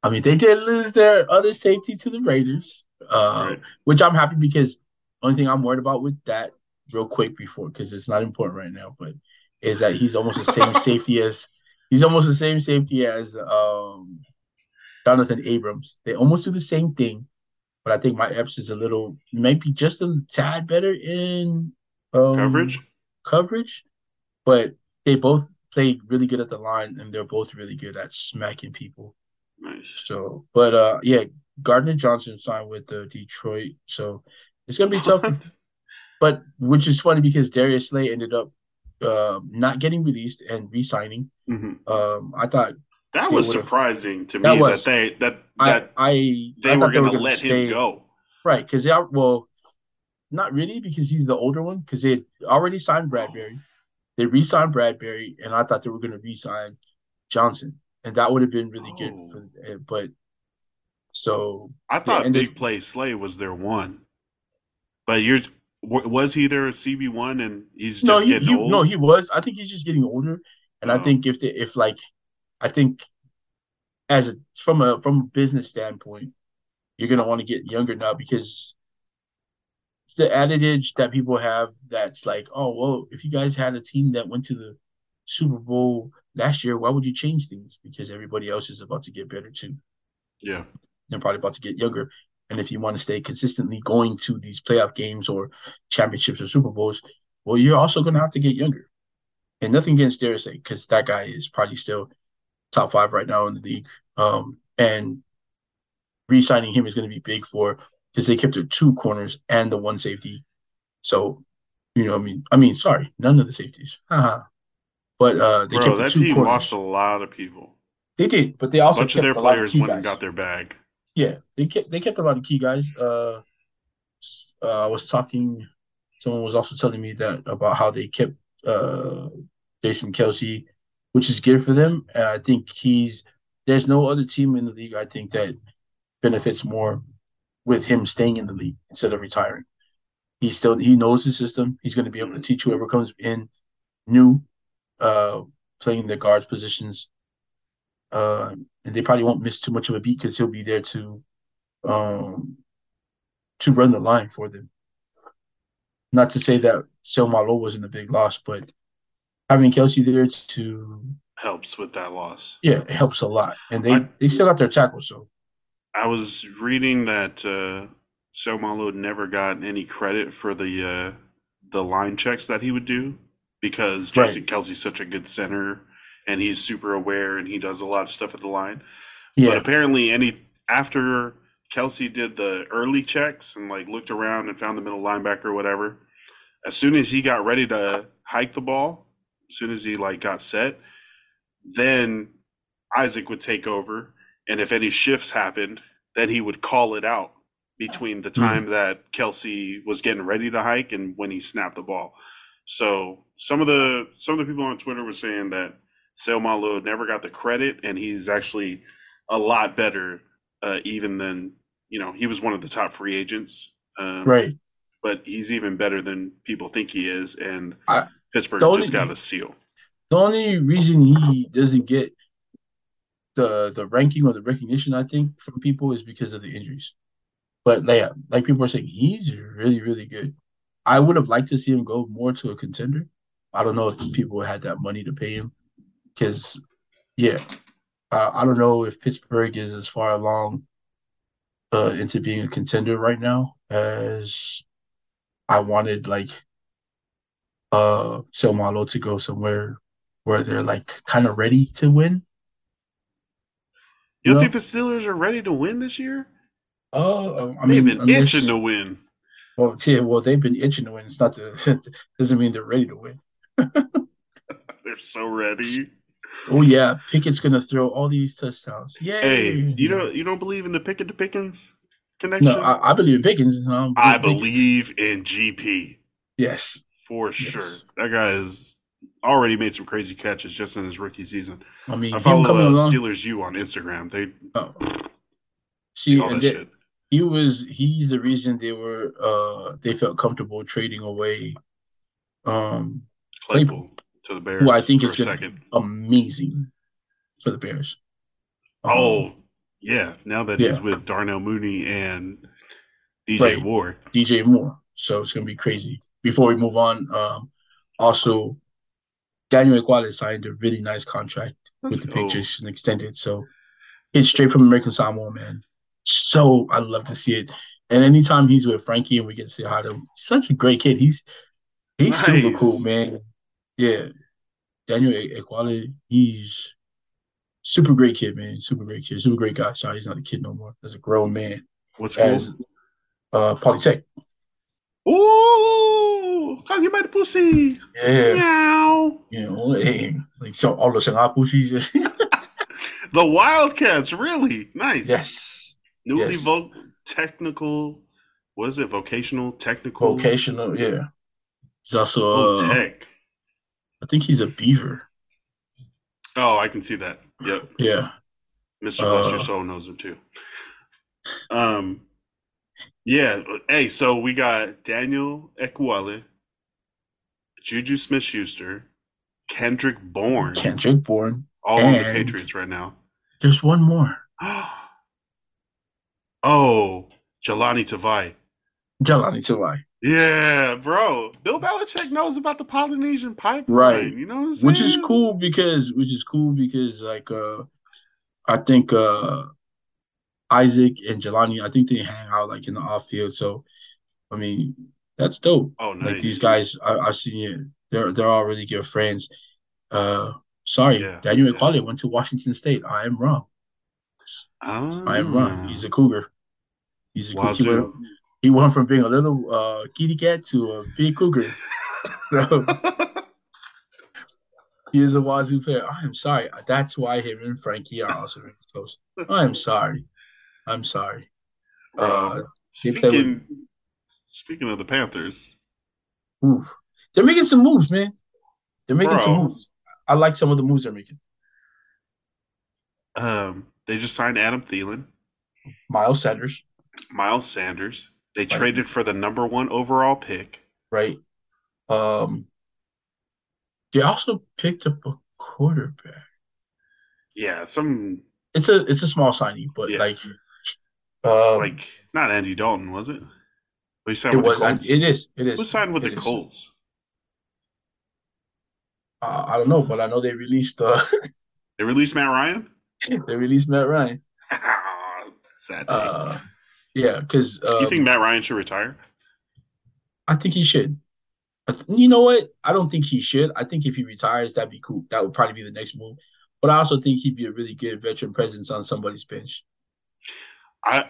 I mean, they did lose their other safety to the Raiders, uh, Right. which I'm happy because only thing I'm worried about with that, real quick before, because it's not important right now, but is that he's almost the same safety as he's almost the same safety as um, Jonathan Abrams. They almost do the same thing, but I think my Epps is a little maybe just a tad better in um, Coverage? coverage, but they both play really good at the line, and they're both really good at smacking people. Nice. So, but uh, yeah, Gardner Johnson signed with uh, Detroit, so it's gonna be tough. But which is funny because Darius Slay ended up uh, not getting released and re-signing. Mhm. Um, I thought That was surprising to me That that, they that I that I they I were going to let stay- him go. right because they are well, not really because he's the older one because they had already signed Bradberry, they re-signed Bradberry, and I thought they were going to re-sign Johnson, and that would have been really good Oh. for. uh, But so I thought they- Big Play Slay was their one, but you're was he their CB one and he's just no, he, getting he old? no, he was. I think he's just getting older, and I Oh. think if the if like, I think as a, from a from a business standpoint, you're gonna want to get younger now because the adage that people have that's like, oh well, if you guys had a team that went to the Super Bowl last year, why would you change things? Because everybody else is about to get better too. yeah, They're probably about to get younger. And if you want to stay consistently going to these playoff games or championships or Super Bowls, well, you're also going to have to get younger. And nothing against Darius because that guy is probably still top five right now in the league. Um, and re-signing him is going to be big for because they kept their two corners and the one safety. So, you know, I mean, I mean, sorry, none of the safeties. Haha. but uh, they bro, kept the that two team corners. lost a lot of people. They did, but they A also bunch of their a players went and got their bag. Yeah, they kept they kept a lot of key guys. Uh, uh, I was talking. Someone was also telling me that about how they kept uh Jason Kelce, which is good for them. And I think he's there's no other team in the league I think that benefits more with him staying in the league instead of retiring. He still he knows the system. He's going to be able to teach whoever comes in new, uh, playing the guards positions. Uh, and they probably won't miss too much of a beat because he'll be there to, um, to run the line for them. Not to say that Seumalo wasn't a big loss, but having Kelce there to Helps with that loss. yeah, it helps a lot. And they I- they still got their tackle, so I was reading that uh, Seumalo never got any credit for the uh, the line checks that he would do because Right. Jason Kelce's such a good center and he's super aware and he does a lot of stuff at the line. But apparently, any after Kelce did the early checks and like looked around and found the middle linebacker or whatever, as soon as he got ready to hike the ball, as soon as he like got set, then Isaac would take over, and if any shifts happened, then he would call it out between the hmm. time that Kelce was getting ready to hike and when he snapped the ball. So some of the some of the people on Twitter were saying that Seumalo never got the credit, and he's actually a lot better, uh, even than you know. He was one of the top free agents, um, Right. But he's even better than people think he is, and I- Pittsburgh just got a seal. The only reason he doesn't get the the ranking or the recognition, I think, from people is because of the injuries. But like, like people are saying, he's really, really good. I would have liked to see him go more to a contender. I don't know if people had that money to pay him. Because, yeah, uh, I don't know if Pittsburgh is as far along uh, into being a contender right now as I wanted, like, uh, Seumalo to go somewhere where they're like kind of ready to win. You don't No. think the Steelers are ready to win this year? Uh, I They've mean, been unless- itching to win. Well, yeah, well, they've been itching to win. It's not the doesn't mean they're ready to win. They're so ready. Oh yeah, Pickett's gonna throw all these touchdowns. Yeah. Hey, you don't you don't believe in the Pickett to Pickens connection? No, I, I believe in Pickens. No, I Pickens. believe in GP Yes. for Yes. sure. That guy has already made some crazy catches just in his rookie season. I mean, I follow uh, along. Steelers U on Instagram. They Oh. See, all that they- shit. he was he's the reason they were uh they felt comfortable trading away um Claypool to the Bears. who I think is gonna second. be amazing for the Bears. Um, Oh, yeah. Now that he's with Darnell Mooney and DJ Right. Ward. DJ Moore. So it's gonna be crazy. Before we move on, um, also Daniel Ekuale signed a really nice contract Let's with the go. Patriots and extended. So it's straight from American Samoa, man. So I love to see it. And anytime he's with Frankie and we get to see hi to him, such a great kid. He's he's super cool, man. Yeah. Daniel Ekuale, he's super great kid, man. Super great kid. Super great guy. Sorry, he's not a kid no more. He's a grown man. What's? As uh Polytech. Ooh, call you by the pussy. Yeah. Meow. You know, hey, like so all those Singapore's. The Wildcats, really nice. yes. Newly yes. vo- technical. What is it? Vocational, technical, Vocational, yeah. He's also uh, tech. I think he's a beaver. Oh, I can see that. Yep. Yeah. Mr. Bless Your Uh, Soul knows him too. Um, yeah. Hey, so we got Daniel Ekuale, Juju Smith Schuster, Kendrick Bourne, Kendrick Bourne. all on the Patriots right now. There's one more. oh, Jahlani Tavai. Jahlani Tavai. Yeah, bro. Bill Belichick knows about the Polynesian pipeline. Right. You know what I'm saying? Which is cool because which is cool because like uh I think uh Isaac and Jahlani, I think they hang out like in the off field. So I mean, that's dope. Oh, nice. Like these guys, I, I've seen it. They're they're all really good friends. Uh, sorry, Yeah, Daniel yeah. Went to Washington State. I am wrong. I am Ah. wrong. He's a cougar. He's a cougar. He went, from being a little uh, kitty cat to a big cougar. So he is a Wazoo player. I am sorry. That's why him and Frankie are also very close. I am sorry. I'm sorry. Uh, they play with- speaking speaking of the Panthers, ooh. They're making some moves, man. They're making some moves. I like some of the moves they're making. um, they just signed Adam Thielen, Miles Sanders, Miles Sanders. They traded for the number one overall pick. right? Um, they also picked up a quarterback. Yeah, some It's a it's a small signing, but Yeah. like, um, like not Andy Dalton, was it? Who it signed with was. the Colts? It is. It is. Who signed with It the is. Colts? Uh, I don't know, but I know they released. Uh, They released Matt Ryan. they released Matt Ryan. Sad. day. Uh, yeah, because um, you think Matt Ryan should retire? I think he should. You know what? I don't think he should. I think if he retires, that'd be cool. That would probably be the next move. But I also think he'd be a really good veteran presence on somebody's bench. I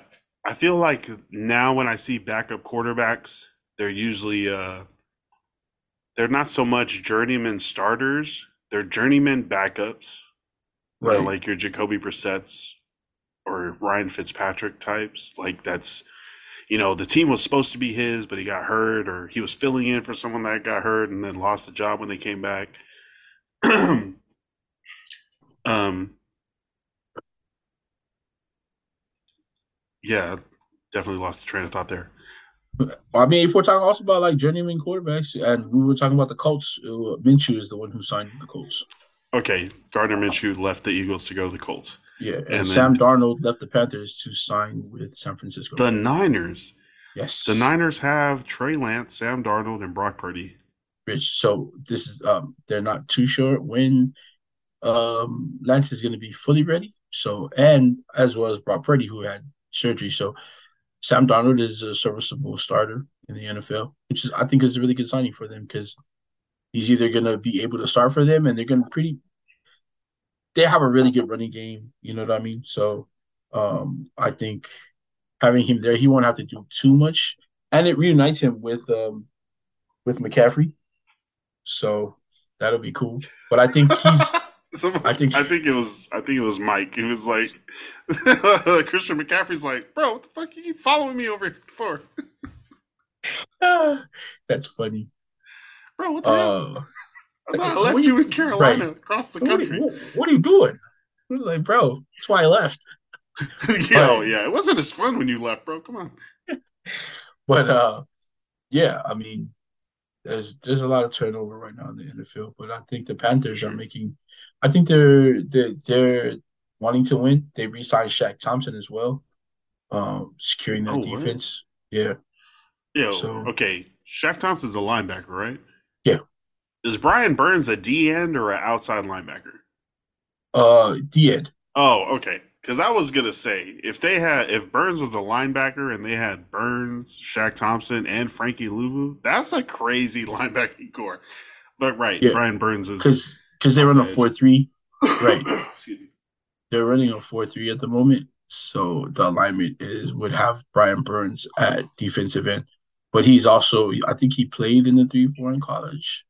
I feel like now when I see backup quarterbacks, they're usually uh they're not so much journeyman starters, they're journeyman backups. You know, Right. like your Jacoby Brissett's or Ryan Fitzpatrick types. Like that's you know, the team was supposed to be his, but he got hurt, or he was filling in for someone that got hurt and then lost the job when they came back. Um, yeah, definitely lost the train of thought there. I mean, if we're talking also about like journeyman quarterbacks, and we were talking about the Colts, uh, Minshew is the one who signed the Colts. Okay, Gardner Minshew left the Eagles to go to the Colts. Yeah, and, And Sam Darnold left the Panthers to sign with San Francisco. The Niners. yes, The Niners have Trey Lance, Sam Darnold, and Brock Purdy. Rich. So this is um they're not too sure when um Lance is gonna be fully ready. So and as well as Brock Purdy who had surgery. So Sam Darnold is a serviceable starter in the NFL, which is I think is a really good signing for them because he's either gonna be able to start for them and they're gonna pretty they have a really good running game, you know what I mean? So um I think having him there, he won't have to do too much. And it reunites him with um with McCaffrey. So that'll be cool. But I think he's Somebody, I think- I think it was I think it was Mike. He was like Christian McCaffrey's like, bro, what the fuck you keep following me over here for? that's funny. Bro, what the hell? I thought I left you you- in Carolina across the what, are, country. what, are you doing? Like, bro, that's why I left. Yo, yeah, it wasn't as fun when you left, bro. Come on. But uh yeah, I mean there's there's a lot of turnover right now in the NFL, but I think the Panthers are making I think they're they're, they're wanting to win. They re-signed Shaq Thompson as well. Um securing that Oh, defense. Yeah. Yo, So- okay. Shaq Thompson's a linebacker, right? Yeah. Is Brian Burns a D end or an outside linebacker? Uh D Ed. Oh, okay. Because I was gonna say if they had if Burns was a linebacker and they had Burns, Shaq Thompson, and Frankie Luvu, that's a crazy linebacking core. But right, Yeah. Brian Burns is Because because they run a four three. right. Excuse me. They're running a four three at the moment. So the alignment is would have Brian Burns at defensive end. But he's also I think he played in the three four in college.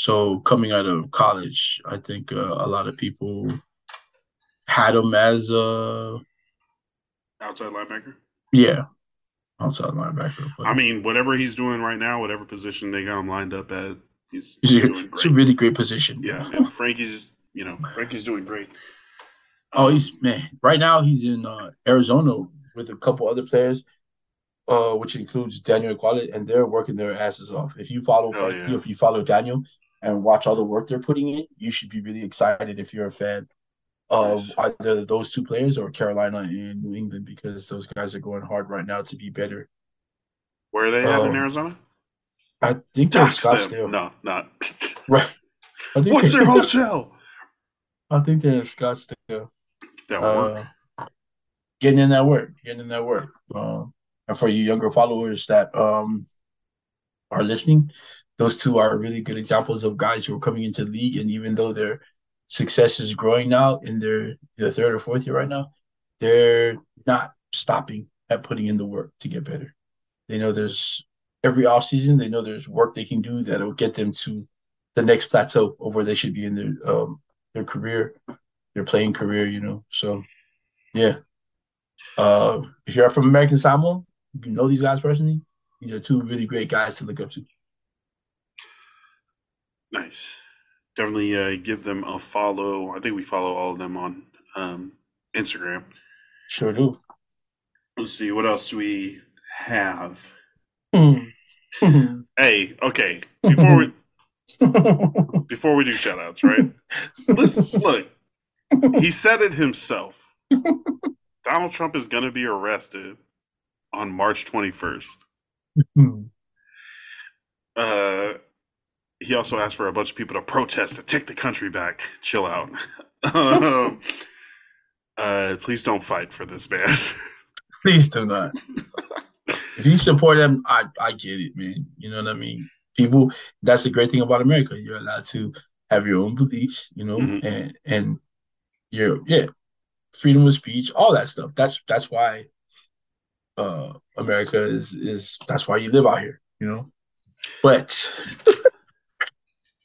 So coming out of college, I think uh, a lot of people had him as a Outside linebacker. yeah outside linebacker. But I mean, whatever he's doing right now, whatever position they got him lined up at, he's, it's, he's a, doing it's a really great position. Yeah, yeah, Frankie's you know Frankie's doing great. Oh, Um, he's man. Right now, he's in uh, Arizona with a couple other players, uh, which includes Daniel Ekuale, and they're working their asses off. If you follow, Hell Frankie, yeah. if you follow Daniel, and watch all the work they're putting in, you should be really excited if you're a fan of either those two players or Carolina and New England because those guys are going hard right now to be better. where are they at in um, Arizona? I think they're in Scottsdale, No, not. right? I think What's their hotel? I think they're in Scottsdale. That work. uh, getting in that work, getting in that work. Um, and for you younger followers that um are listening, those two are really good examples of guys who are coming into the league, and even though their success is growing now in their their third or fourth year right now, they're not stopping at putting in the work to get better. They know there's every offseason, they know there's work they can do that'll get them to the next plateau of where they should be in their um their career, their playing career, you know. So yeah. Uh, if you're from American Samoa, you know these guys personally. These are two really great guys to look up to. Nice. Definitely uh, give them a follow. I think we follow all of them on um, Instagram. Sure do. Let's see what else do we have. Hmm. Hey, okay. Before we before we do shout outs, right? Listen, look. He said it himself. Donald Trump is going to be arrested on March 21st. Hmm. Uh, he also asked for a bunch of people to protest to take the country back. Chill out. um, uh, please don't fight for this man. Please do not. if you support them, I I get it, man. You know what I mean. People, that's the great thing about America. You're allowed to have your own beliefs, you know, Mhm. and and you're yeah, freedom of speech, all that stuff. That's that's why uh America is is that's why you live out here, you know. But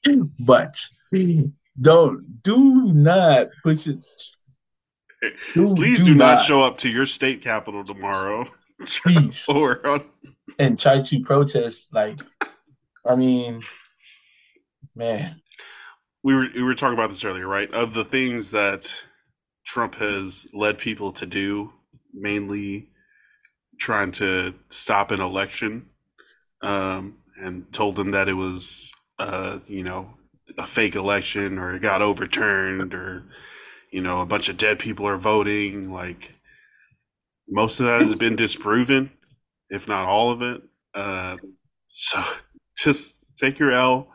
but don't do not put your do, Please do, not, show up to your state capital tomorrow. Please. or and try to protest like I mean man we were we were talking about this earlier, right? Of the things that Trump has led people to do, mainly trying to stop an election, um, and told them that it was, uh, you know, a fake election or it got overturned or, you know, a bunch of dead people are voting. Like most of that has been disproven, if not all of it. Uh, so just take your L,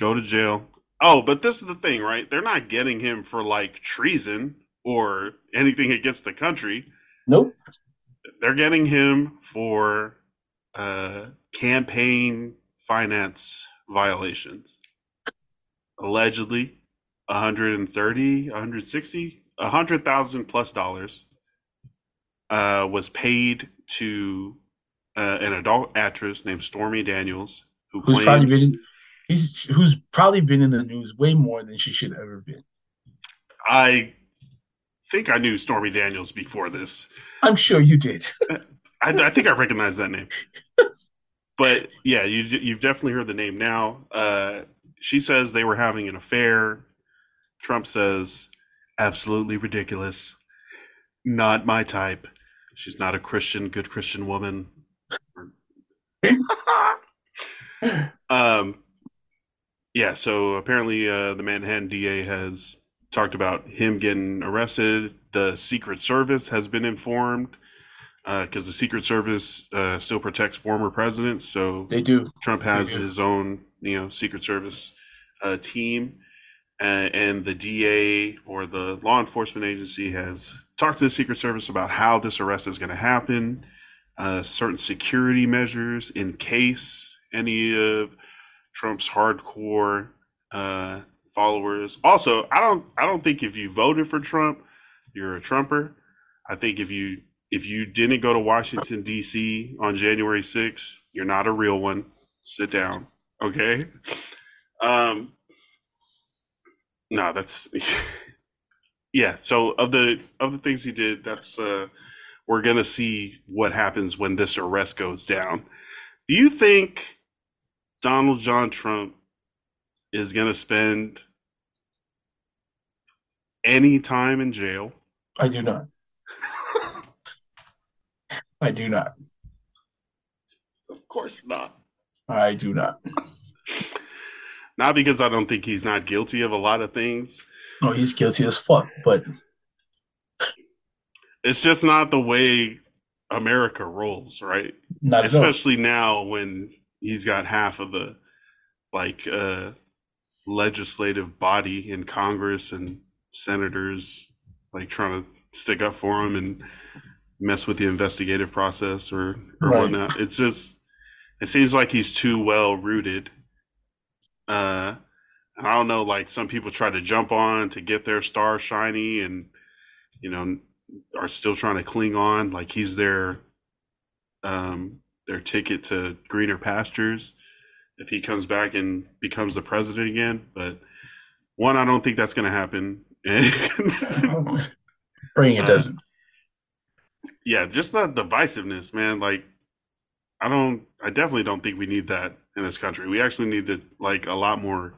go to jail. Oh, but this is the thing, right? They're not getting him for like treason or anything against the country. Nope. They're getting him for uh, campaign finance violations. Allegedly, 130, 160, 100,000 plus dollars uh, was paid to uh, an adult actress named Stormy Daniels, who Who's probably been he's who's probably been in the news way more than she should have ever been. I think I knew Stormy Daniels before this. I'm sure you did. I, I think I recognize that name. but yeah, you you've definitely heard the name now. Uh, she says they were having an affair. Trump says, absolutely ridiculous. Not my type. She's not a Christian, good Christian woman. um, yeah, so apparently uh, the Manhattan DA has talked about him getting arrested. The Secret Service has been informed because the Secret Service uh, still protects former presidents. So They do. Trump has do. his own, you know, Secret Service uh, team, uh, and the DA or the law enforcement agency has talked to the Secret Service about how this arrest is going to happen, uh, certain security measures in case any of Trump's hardcore uh, followers. Also, I don't, I don't think if you voted for Trump, you're a Trumper. I think if you if you didn't go to Washington D.C. on January 6th, you're not a real one. Sit down, okay? Um, no, that's yeah. So of the of the things he did, that's uh, we're gonna see what happens when this arrest goes down. Do you think Donald John Trump is gonna spend any time in jail? I do not. I do not. Of course not. I do not. Not because I don't think he's not guilty of a lot of things. No, he's guilty as fuck, but It's just not the way America rolls, right? not all. Especially now when he's got half of the like uh legislative body in Congress and senators like trying to stick up for him and mess with the investigative process or or Right. whatnot. It's just it seems like he's too well rooted. Uh and I don't know, like some people try to jump on to get their star shiny and you know are still trying to cling on like he's their um their ticket to greener pastures if he comes back and becomes the president again. But one, I don't think that's gonna happen. Praying it doesn't. Yeah, just that divisiveness, man. Like, I don't, I definitely don't think we need that in this country. We actually need to like a lot more,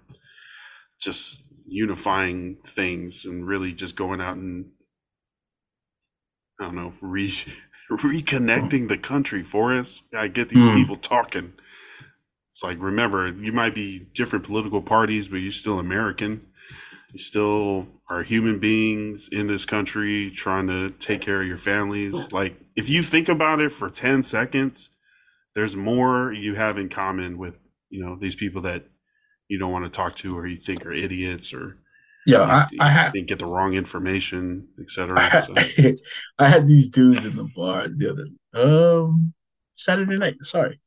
just unifying things and really just going out and I don't know, re reconnecting the country for us. I get these Hmm. people talking. It's like remember, you might be different political parties, but you're still American. You still are human beings in this country trying to take care of your families. Like, if you think about it for 10 seconds, there's more you have in common with, you know, these people that you don't want to talk to or you think are idiots or Yeah, I, I had think get the wrong information, etc. I So, had, I had these dudes in the bar the other um Saturday night. Sorry,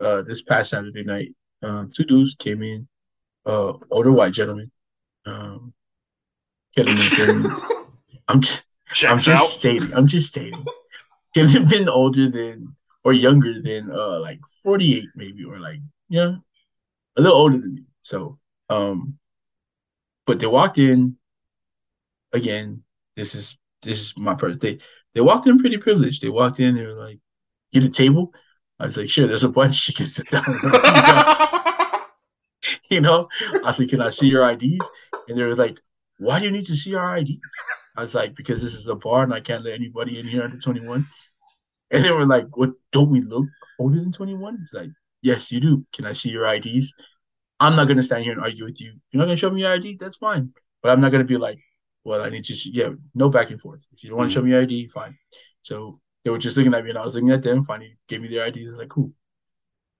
uh, this past Saturday night, uh, two dudes came in, uh, older white gentlemen. Um, could have been, I'm just, I'm just out. stating. I'm just stating. Could have been older than or younger than uh like 48 maybe or like yeah, a little older than me. So um, but they walked in again. This is this is my person. They they walked in pretty privileged. They walked in. They were like, "Get a table." I was like, "Sure." There's a bunch. You can sit down. You know, I said, "Can I see your IDs?" And they were like, "Why do you need to see our IDs?" I was like, "Because this is a bar and I can't let anybody in here under 21." And they were like, "What? Don't we look older than 21?" It's like, "Yes, you do. Can I see your IDs?" I'm not gonna stand here and argue with you. You're not gonna show me your ID. That's fine, but I'm not gonna be like, "Well, I need to." Yeah, no back and forth. If you don't want to show me your ID, fine. So they were just looking at me, and I was looking at them. Finally, gave me their IDs. It's like, cool.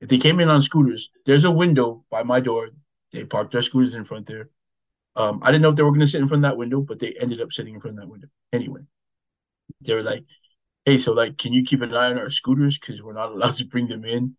If they came in on scooters, there's a window by my door. They parked their scooters in front there. Um, I didn't know if they were going to sit in front of that window, but they ended up sitting in front of that window anyway. They were like, "Hey, so like, can you keep an eye on our scooters because we're not allowed to bring them in?"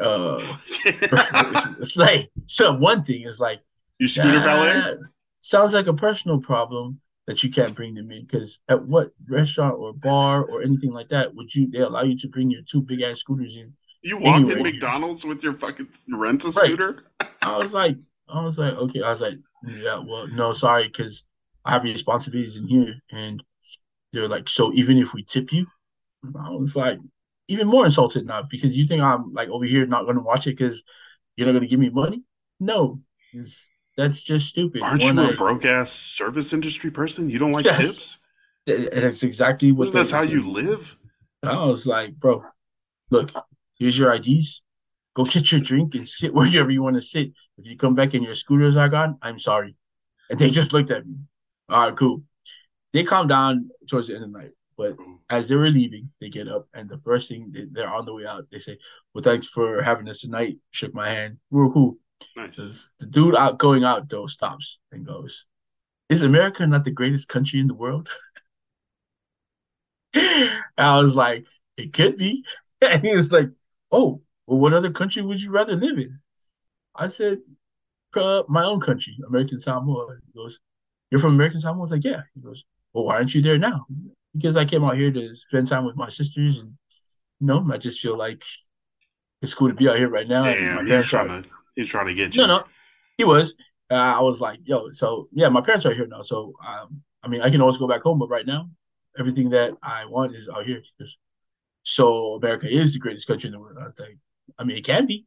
Uh, it's like so. One thing is like, you scooter valet? sounds like a personal problem that you can't bring them in because at what restaurant or bar or anything like that would you they allow you to bring your two big ass scooters in? You walk in. McDonald's with your fucking rent a Right. scooter? I was like, I was like, okay. I was like, yeah, well, no, sorry, because I have responsibilities in here. And they're like, so even if we tip you, I was like, even more insulted now because you think I'm like over here not going to watch it because you're not going to give me money. No, that's just stupid. Aren't One, you a broke ass service industry person? You don't like Yes. tips? That's exactly what this how you live? I was like, bro, look, here's your IDs. Go get your drink and sit wherever you want to sit. If you come back and your scooters are gone, I'm sorry. And they just looked at me. All right, cool. They calm down towards the end of the night. But mm. as they were leaving, they get up and the first thing they, they're on the way out, they say, Well, thanks for having us tonight. Shook my hand. We were cool. Nice. The dude out going out though stops and goes, Is America not the greatest country in the world? I was like, It could be. And he was like, Oh, well, what other country would you rather live in? I said, uh, My own country, American Samoa. He goes, You're from American Samoa? I was like, Yeah. He goes, Well, why aren't you there now? Because I came out here to spend time with my sisters and you know, I just feel like it's cool to be out here right now. Damn, he's parents are- trying to he's trying to get you. no, no, he was. Uh, I was like, yo, so yeah, my parents are here now, so um, I mean, I can always go back home, but right now, everything that I want is out here. So America is the greatest country in the world. I was like, I mean, it can be.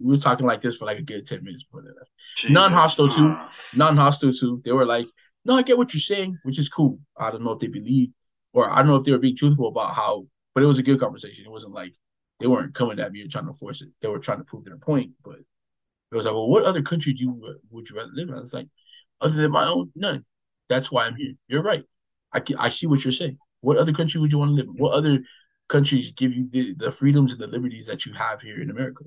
We were talking like this for like a good ten minutes before that. Jesus. non-hostile too. Ah. Non-hostile too. They were like, no, I get what you're saying, which is cool. I don't know if they believe, or I don't know if they were being truthful about how, but it was a good conversation. It wasn't like they weren't coming at me and trying to force it. They were trying to prove their point, but it was like, well, what other country do you would you rather live in? I was like, other than my own, none. That's why I'm here. You're right. I can, I see what you're saying. What other country would you want to live in? What other countries give you the, the freedoms and the liberties that you have here in America?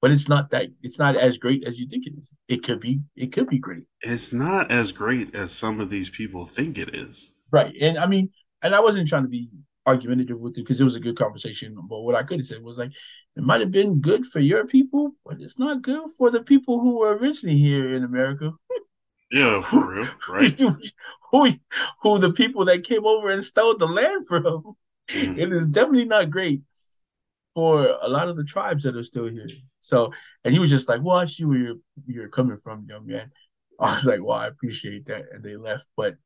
But it's not that it's not as great as you think it is. It could be. It could be great. It's not as great as some of these people think it is. Right. And I mean, and I wasn't trying to be argumentative with it because it was a good conversation. But what I could have said was like, it might have been good for your people, but it's not good for the people who were originally here in America. Yeah, for real, right? who, who the people that came over and stole the land from. Mhm. It is definitely not great for a lot of the tribes that are still here. So, and he was just like, "Well, I see where you're you're coming from, young man." I was like, "Well, I appreciate that," and they left. But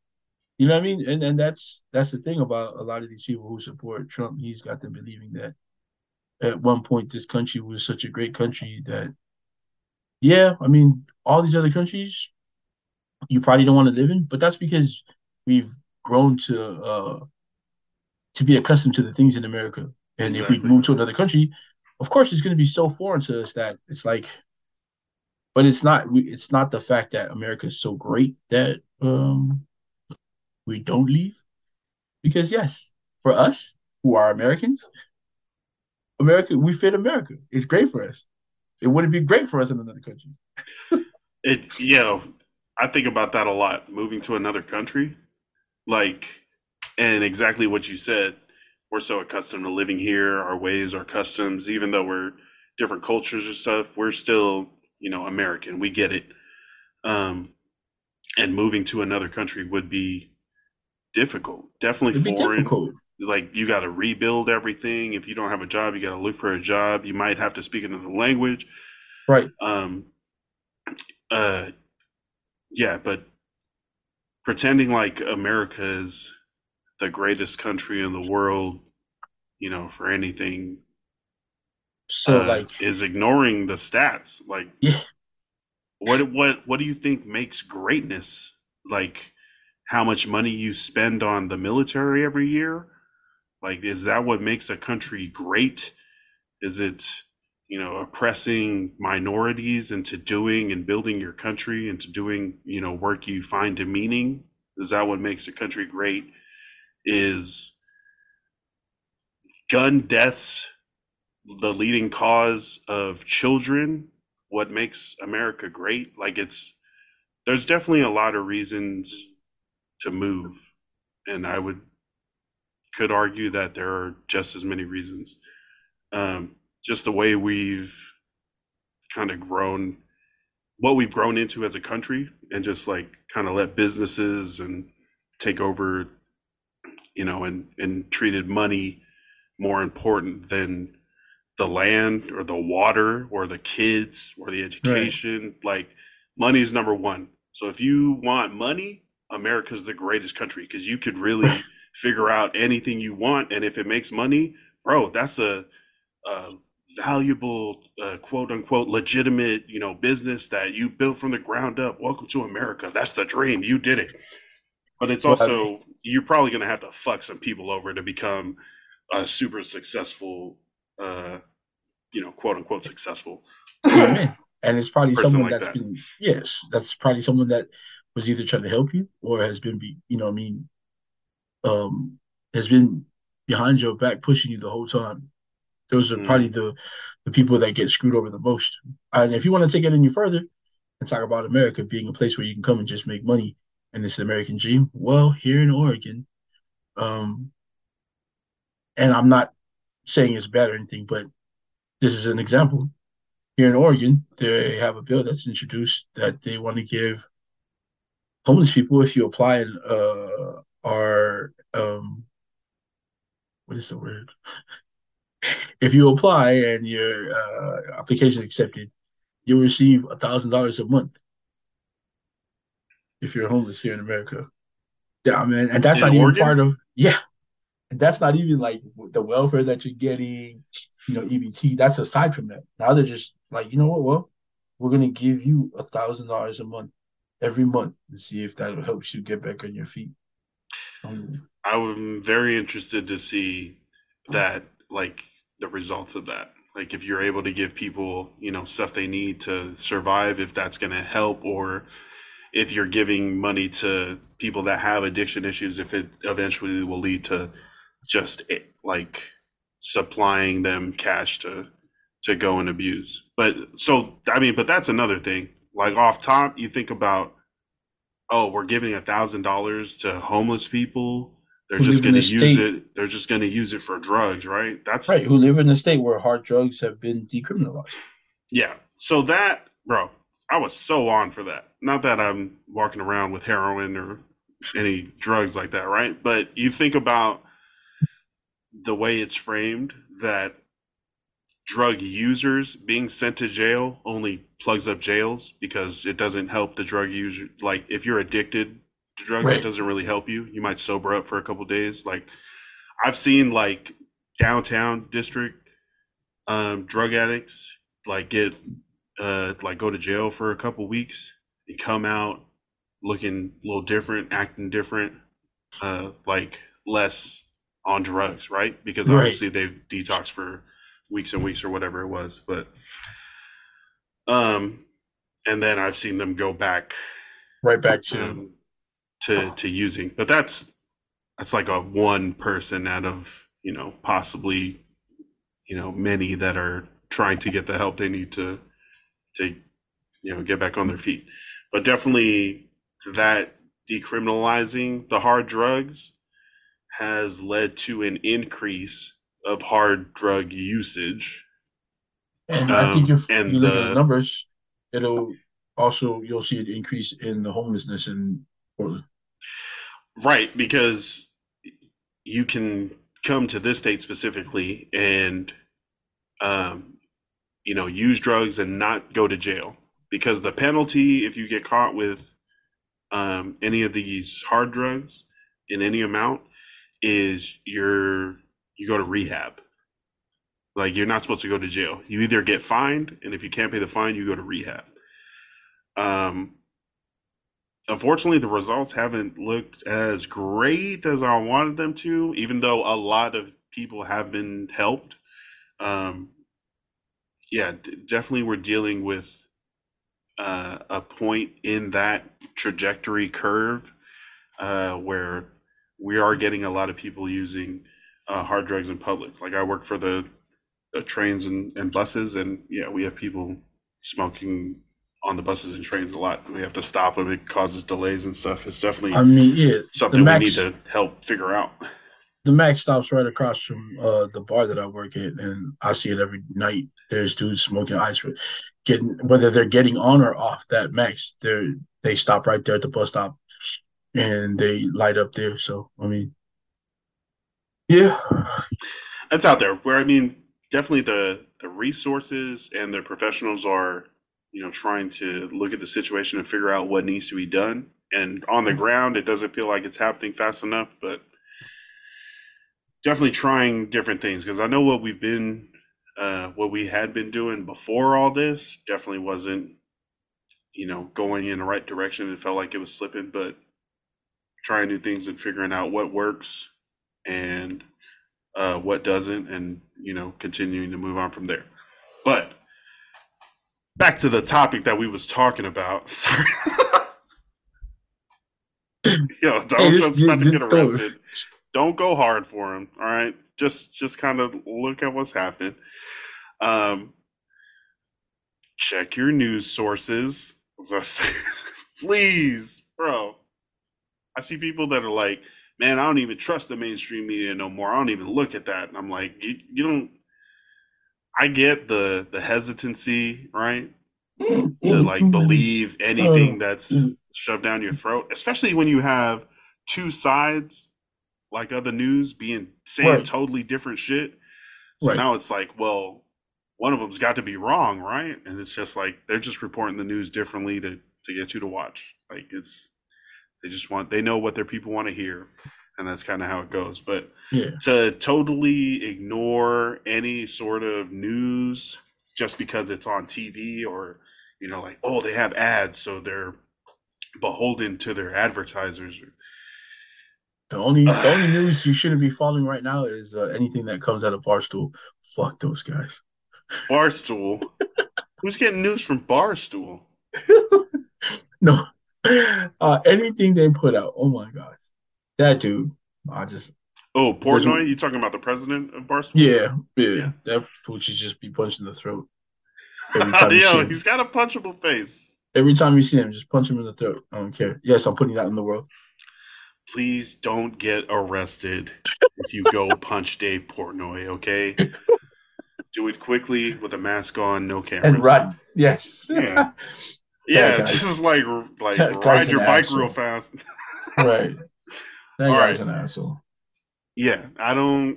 you know what I mean? And and that's that's the thing about a lot of these people who support Trump. He's got them believing that at one point this country was such a great country that, yeah, I mean, all these other countries you probably don't want to live in, but that's because we've grown to uh to be accustomed to the things in America. And if we move to another country, of course it's going to be so foreign to us that it's like but it's not we- it's not the fact that America is so great that um we don't leave because yes, for us who are Americans, America we fit America. It's great for us. It wouldn't be great for us in another country. It you know, I think about that a lot. Moving to another country, like, and exactly what you said. We're so accustomed to living here, our ways, our customs. Even though we're different cultures and stuff, we're still you know American. We get it. Um, and moving to another country would be difficult. Definitely It'd foreign. difficult. like you got to rebuild everything. If you don't have a job, you got to look for a job. You might have to speak another language. Right. Um, uh, yeah, but pretending like america's is the greatest country in the world, you know, for anything, So uh, like is ignoring the stats. Like, Yeah. what what what do you think makes greatness? Like how much money you spend on the military every year? Like is that what makes a country great? Is it you know oppressing minorities into doing and building your country into doing you know work you find a meaning? Is that what makes a country great? Is gun deaths the leading cause of children what makes america great? Like it's there's definitely a lot of reasons to move and i would could argue that there are just as many reasons. Um, just the way we've kind of grown what we've grown into as a country and just like kind of let businesses and take over you know and and treated money more important than the land or the water or the kids or the education. Right. Like money is number one. So if you want money, America's the greatest country because you could really figure out anything you want, and if it makes money, bro, that's a, a valuable, uh, quote unquote, legitimate, you know, business that you built from the ground up. Welcome to America. That's the dream. You did it. But it's also you're probably gonna have to fuck some people over to become a super successful, uh, you know, quote unquote successful. and it's probably someone like that's that. been yes, that's probably someone that was either trying to help you or has been, be, you know, I mean, um, has been behind your back pushing you the whole time. Those are mm. probably the the people that get screwed over the most. And if you want to take it any further and talk about America being a place where you can come and just make money and it's the American dream, well, here in Oregon, um, and I'm not saying it's bad or anything, but this is an example. Here in Oregon, they have a bill that's introduced that they want to give homeless people, if you apply and uh, are um, what is the word? if you apply and your uh, application accepted, you'll receive a thousand dollars a month if you're homeless here in America. Yeah, I mean, and that's in not Oregon? even part of yeah, and that's not even like the welfare that you're getting, you know, EBT. That's aside from that. Now they're just like, you know what? Well, we're gonna give you a thousand dollars a month every month and see if that helps you get back on your feet. Um, I'm very interested to see that, like the results of that. Like if you're able to give people, you know, stuff they need to survive, if that's going to help, or if you're giving money to people that have addiction issues, if it eventually will lead to just eh, like supplying them cash to to go and abuse. But so I mean, but that's another thing. Like off top, you think about, oh, we're giving a thousand dollars to homeless people. They're just going to use state. it. They're just going to use it for drugs, right? That's right. Who live in a state where hard drugs have been decriminalized. Yeah. So that, bro, I was so on for that. Not that I'm walking around with heroin or any drugs like that, right? But you think about the way it's framed that drug users being sent to jail only plugs up jails because it doesn't help the drug user like if you're addicted to drugs right. it doesn't really help you you might sober up for a couple days like i've seen like downtown district um, drug addicts like get uh like go to jail for a couple weeks and come out looking a little different acting different uh like less on drugs, right? Because obviously right. they've detoxed for weeks and weeks or whatever it was. But um and then I've seen them go back right back to um, to to using. But that's that's like a one person out of, you know, possibly, you know, many that are trying to get the help they need to to you know get back on their feet. But definitely that decriminalizing the hard drugs has led to an increase of hard drug usage. And um, I think if and you look the, at the numbers, it'll also you'll see an increase in the homelessness in Portland. Right, because you can come to this state specifically and um, you know use drugs and not go to jail because the penalty if you get caught with um, any of these hard drugs in any amount is you're you go to rehab. Like you're not supposed to go to jail. You either get fined, and if you can't pay the fine, you go to rehab. Um, unfortunately, the results haven't looked as great as I wanted them to, even though a lot of people have been helped. Um, yeah, d- definitely we're dealing with uh, a point in that trajectory curve uh, where we are getting a lot of people using uh, hard drugs in public. Like I work for the, the trains and, and buses, and yeah, we have people smoking on the buses and trains a lot. We have to stop them. It causes delays and stuff. It's definitely I mean, yeah, something the we need to help figure out. The Max stops right across from uh, the bar that I work at, and I see it every night. There's dudes smoking ice, getting whether they're getting on or off that Max. They they stop right there at the bus stop, and they light up there. So I mean, yeah, That's out there. Where I mean, definitely the the resources and the professionals are, you know, trying to look at the situation and figure out what needs to be done. And on the ground, it doesn't feel like it's happening fast enough, but definitely trying different things because I know what we've been, uh, what we had been doing before all this definitely wasn't, you know, going in the right direction. It felt like it was slipping, but trying new things and figuring out what works and uh, what doesn't, and you know, continuing to move on from there. But back to the topic that we was talking about. Sorry. Yo, don't Hey, just about to get arrested. Don't go hard for him. All right, just just kind of look at what's happened. Um, check your news sources. As I say, Please, bro. I see people that are like, man, I don't even trust the mainstream media no more. I don't even look at that. And I'm like, you, you don't. I get the the hesitancy, right? To like believe anything that's shoved down your throat, especially when you have two sides, like other news, being saying Right. totally different shit. So Right. now it's like, well, one of them's got to be wrong, right? And it's just like they're just reporting the news differently to to get you to watch. Like it's they just want they know what their people want to hear, and that's kind of how it goes. But yeah. to totally ignore any sort of news just because it's on TV or you know like oh they have ads so they're beholden to their advertisers The only the only news you shouldn't be following right now is uh, anything that comes out of Barstool. Fuck those guys. barstool who's getting news from barstool no, uh, anything they put out. Oh my god, that dude. I just oh portnoy you talking about the president of barstool yeah, yeah. Yeah. That fool should just be punched in the throat every time Yo, he's got a punchable face. Every time you see him, just punch him in the throat. I don't care. Yes, I'm putting that in the world. Please don't get arrested if you go punch Dave Portnoy, okay? Do it quickly with a mask on, no cameras. And run. Yes. Yeah. Yeah, That guy's- just like like that ride your bike asshole. real fast. right. That All guy's right. an asshole. yeah, I don't.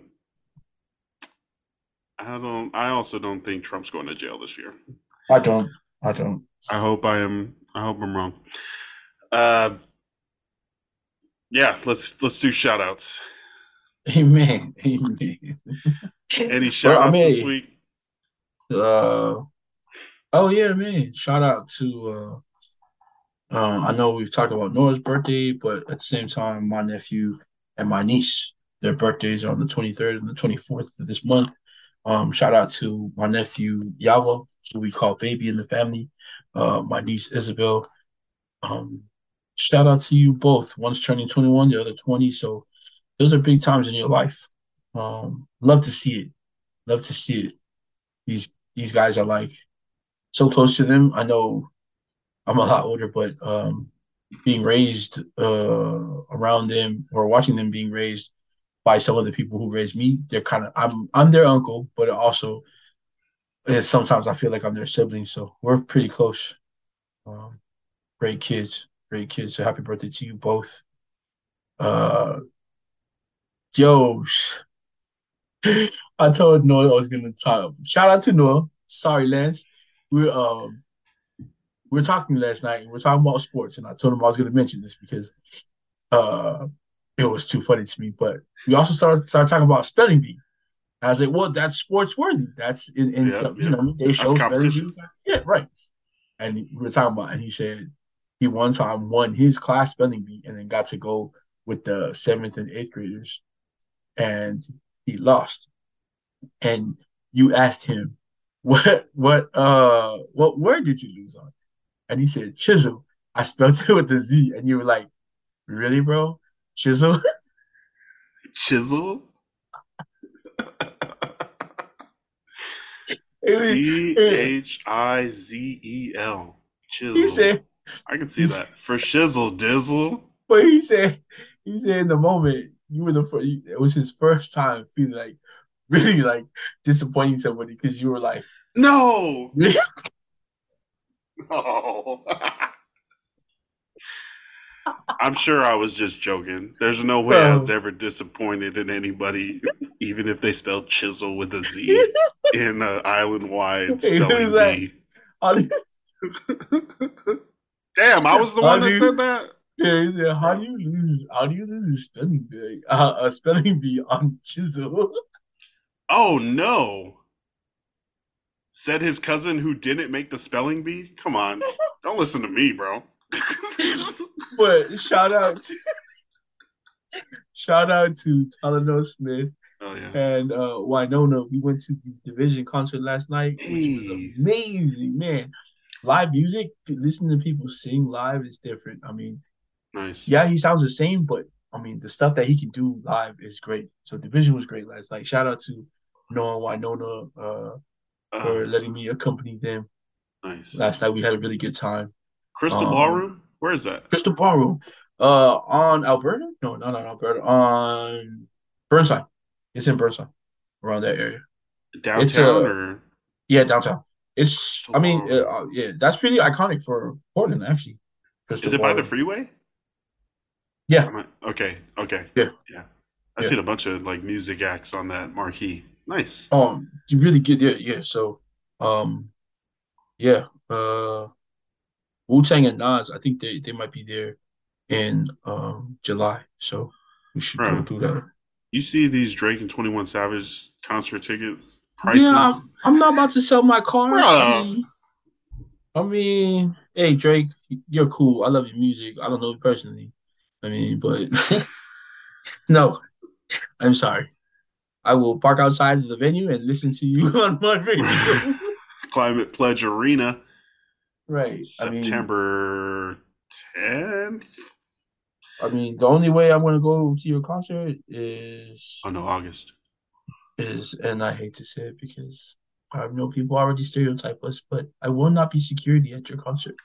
I don't. I also don't think Trump's going to jail this year. I don't. I don't. I hope I am. I hope I'm wrong. Uh, yeah, let's let's do shout outs. Amen. Amen. Any shout outs I mean- this week? Uh, oh yeah, man! Shout out to. Uh, um, I know we've talked about Noah's birthday, but at the same time, my nephew and my niece, their birthdays are on the twenty third and the twenty fourth of this month. Um, shout out to my nephew Yava, who we call baby in the family. Uh, my niece Isabel. Um, shout out to you both. One's turning twenty one, the other twenty. So those are big times in your life. Um, love to see it. Love to see it. These these guys are like so close to them. I know I'm a lot older, but um, being raised uh, around them or watching them being raised by some of the people who raised me, they're kind of I'm I'm their uncle, but also and sometimes I feel like I'm their sibling. So we're pretty close. Um, great kids, great kids. So happy birthday to you both. Uh, yo, I told Noah I was gonna talk. Shout out to Noah. Sorry, Lance. We're um we were talking last night. We were talking about sports, and I told him I was gonna mention this because uh it was too funny to me. But we also started started talking about spelling bee. And I was like, well, that's sports worthy. That's in, in Yeah, some, yeah. you know, they show spelling bees. Yeah, right. and we were talking about, and he said he one time won his class spelling bee and then got to go with the seventh and eighth graders, and he lost. And you asked him, "What what uh what word did you lose on?" And he said, "Chisel." I spelled it with a Z, and you were like, "Really, bro? Chisel?" Chisel. C H I Z E L. Chisel. he said, I can see that. For shizzle dizzle. but he said, he said in the moment you were the first. It was his first time feeling like really like disappointing somebody because you were like, No. No. I'm sure I was just joking. There's no way I was ever disappointed in anybody, even if they spelled chisel with a Z in uh, island wide spelling like- bee. How do Damn, I was the one that you- said that. yeah, he said, how do you lose? How do you lose a spelling bee? Uh, a spelling bee on chisel? Oh no. Said his cousin who didn't make the spelling bee? Come on. Don't listen to me, bro. but shout out, to, shout out to Talano Smith oh yeah. and uh Winona. We went to the division concert last night, which was amazing, man. Live music, listening to people sing live is different. I mean, Nice. yeah, he sounds the same, but I mean, the stuff that he can do live is great. So division was great last night. Shout out to Noah Winona uh, for Uh, letting me accompany them nice. last night. We had a really good time. Crystal um, Ballroom? Where is that? Crystal Ballroom, uh, on Alberta? No, not on Alberta. On Burnside. It's in Burnside, around that area. Downtown uh, or Yeah, downtown. It's, I mean, uh, uh, yeah, that's pretty iconic for Portland, actually. Crystal is it by the freeway? Yeah. Am I- okay, okay. Yeah. Yeah. I Yeah. seen a bunch of like music acts on that marquee. Nice. Um, you really get yeah, yeah. So, um, yeah. Uh, Wu Tang and Nas, I think they they might be there in um July. So we should go Right. do that. You see these Drake and 21 Savage concert tickets prices? Yeah, I'm, I'm not about to sell my car. I mean, I mean, hey Drake, you're cool. I love your music. I don't know you personally. I mean, but no, I'm sorry. I will park outside the venue and listen to you on my radio. Climate Pledge Arena, right. I mean, September 10th. I mean, the only way I'm gonna go to your concert is Oh no, August. Is, and I hate to say it because I know people already stereotype us, but I will not be security at your concert.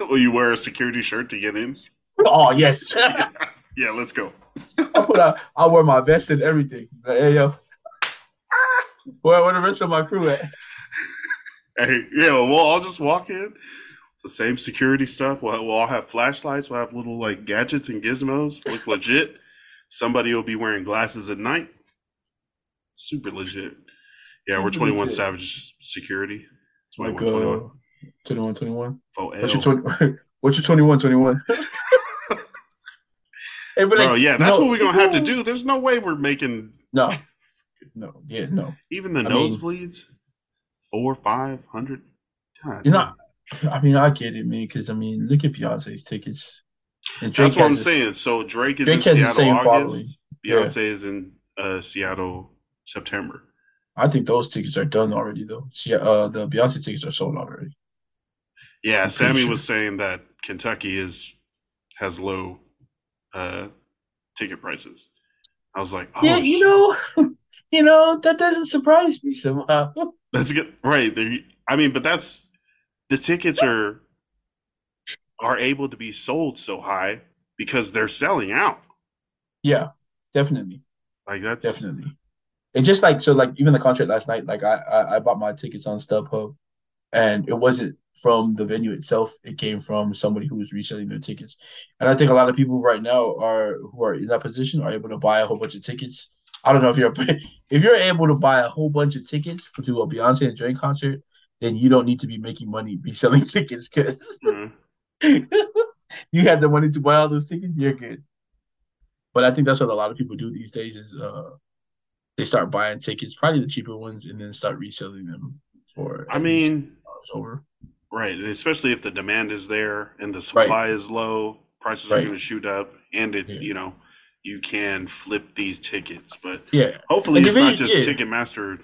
Will you wear a security shirt to get in? Oh yes, Yeah, let's go. I'll put out, I'll wear my vest and everything. Like, hey yo, where where the rest of my crew at? Hey, yeah, we'll all just walk in. The same security stuff. We'll, we'll all have flashlights. We'll have little like gadgets and gizmos. Look legit. Somebody will be wearing glasses at night. Super legit. Yeah, we're 21 legit. Savage security. Like 21, 21. uh, 21, 21. Faux What's your 20, what's your 21, 21? Hey, but Bro, like, yeah, that's no, what we're going to have to do. There's no way we're making No, no, yeah, no. even the I mean- nosebleeds four, five hundred. You're not. I mean, I get it, man. Because I mean, look at Beyonce's tickets. And That's what I'm saying. So Drake is Drake in Seattle following. August. Yeah. Beyonce is in uh, Seattle September. I think those tickets are done already, though. See, uh, the Beyonce tickets are sold already. Yeah, I'm Sammy sure. was saying that Kentucky is has low uh, ticket prices. I was like, oh, yeah, you know, you know that doesn't surprise me somehow. that's good. Right. there- I mean, but that's the tickets are are able to be sold so high because they're selling out. yeah, definitely, Like that's definitely. And just like so, like even the concert last night, like I, I I bought my tickets on StubHub, and it wasn't from the venue itself. It came from somebody who was reselling their tickets. And I think a lot of people right now are who are in that position are able to buy a whole bunch of tickets. I don't know if you're if you're able to buy a whole bunch of tickets for to a Beyonce and Drake concert, then you don't need to be making money reselling tickets because uh, you had the money to buy all those tickets. You're good. But I think that's what a lot of people do these days is uh they start buying tickets, probably the cheaper ones, and then start reselling them for. I mean, over. Right, and especially if the demand is there and the supply is low, prices are going to shoot up, and it, Yeah. you know, you can flip these tickets. But Yeah, hopefully, it's not just yeah. Ticketmaster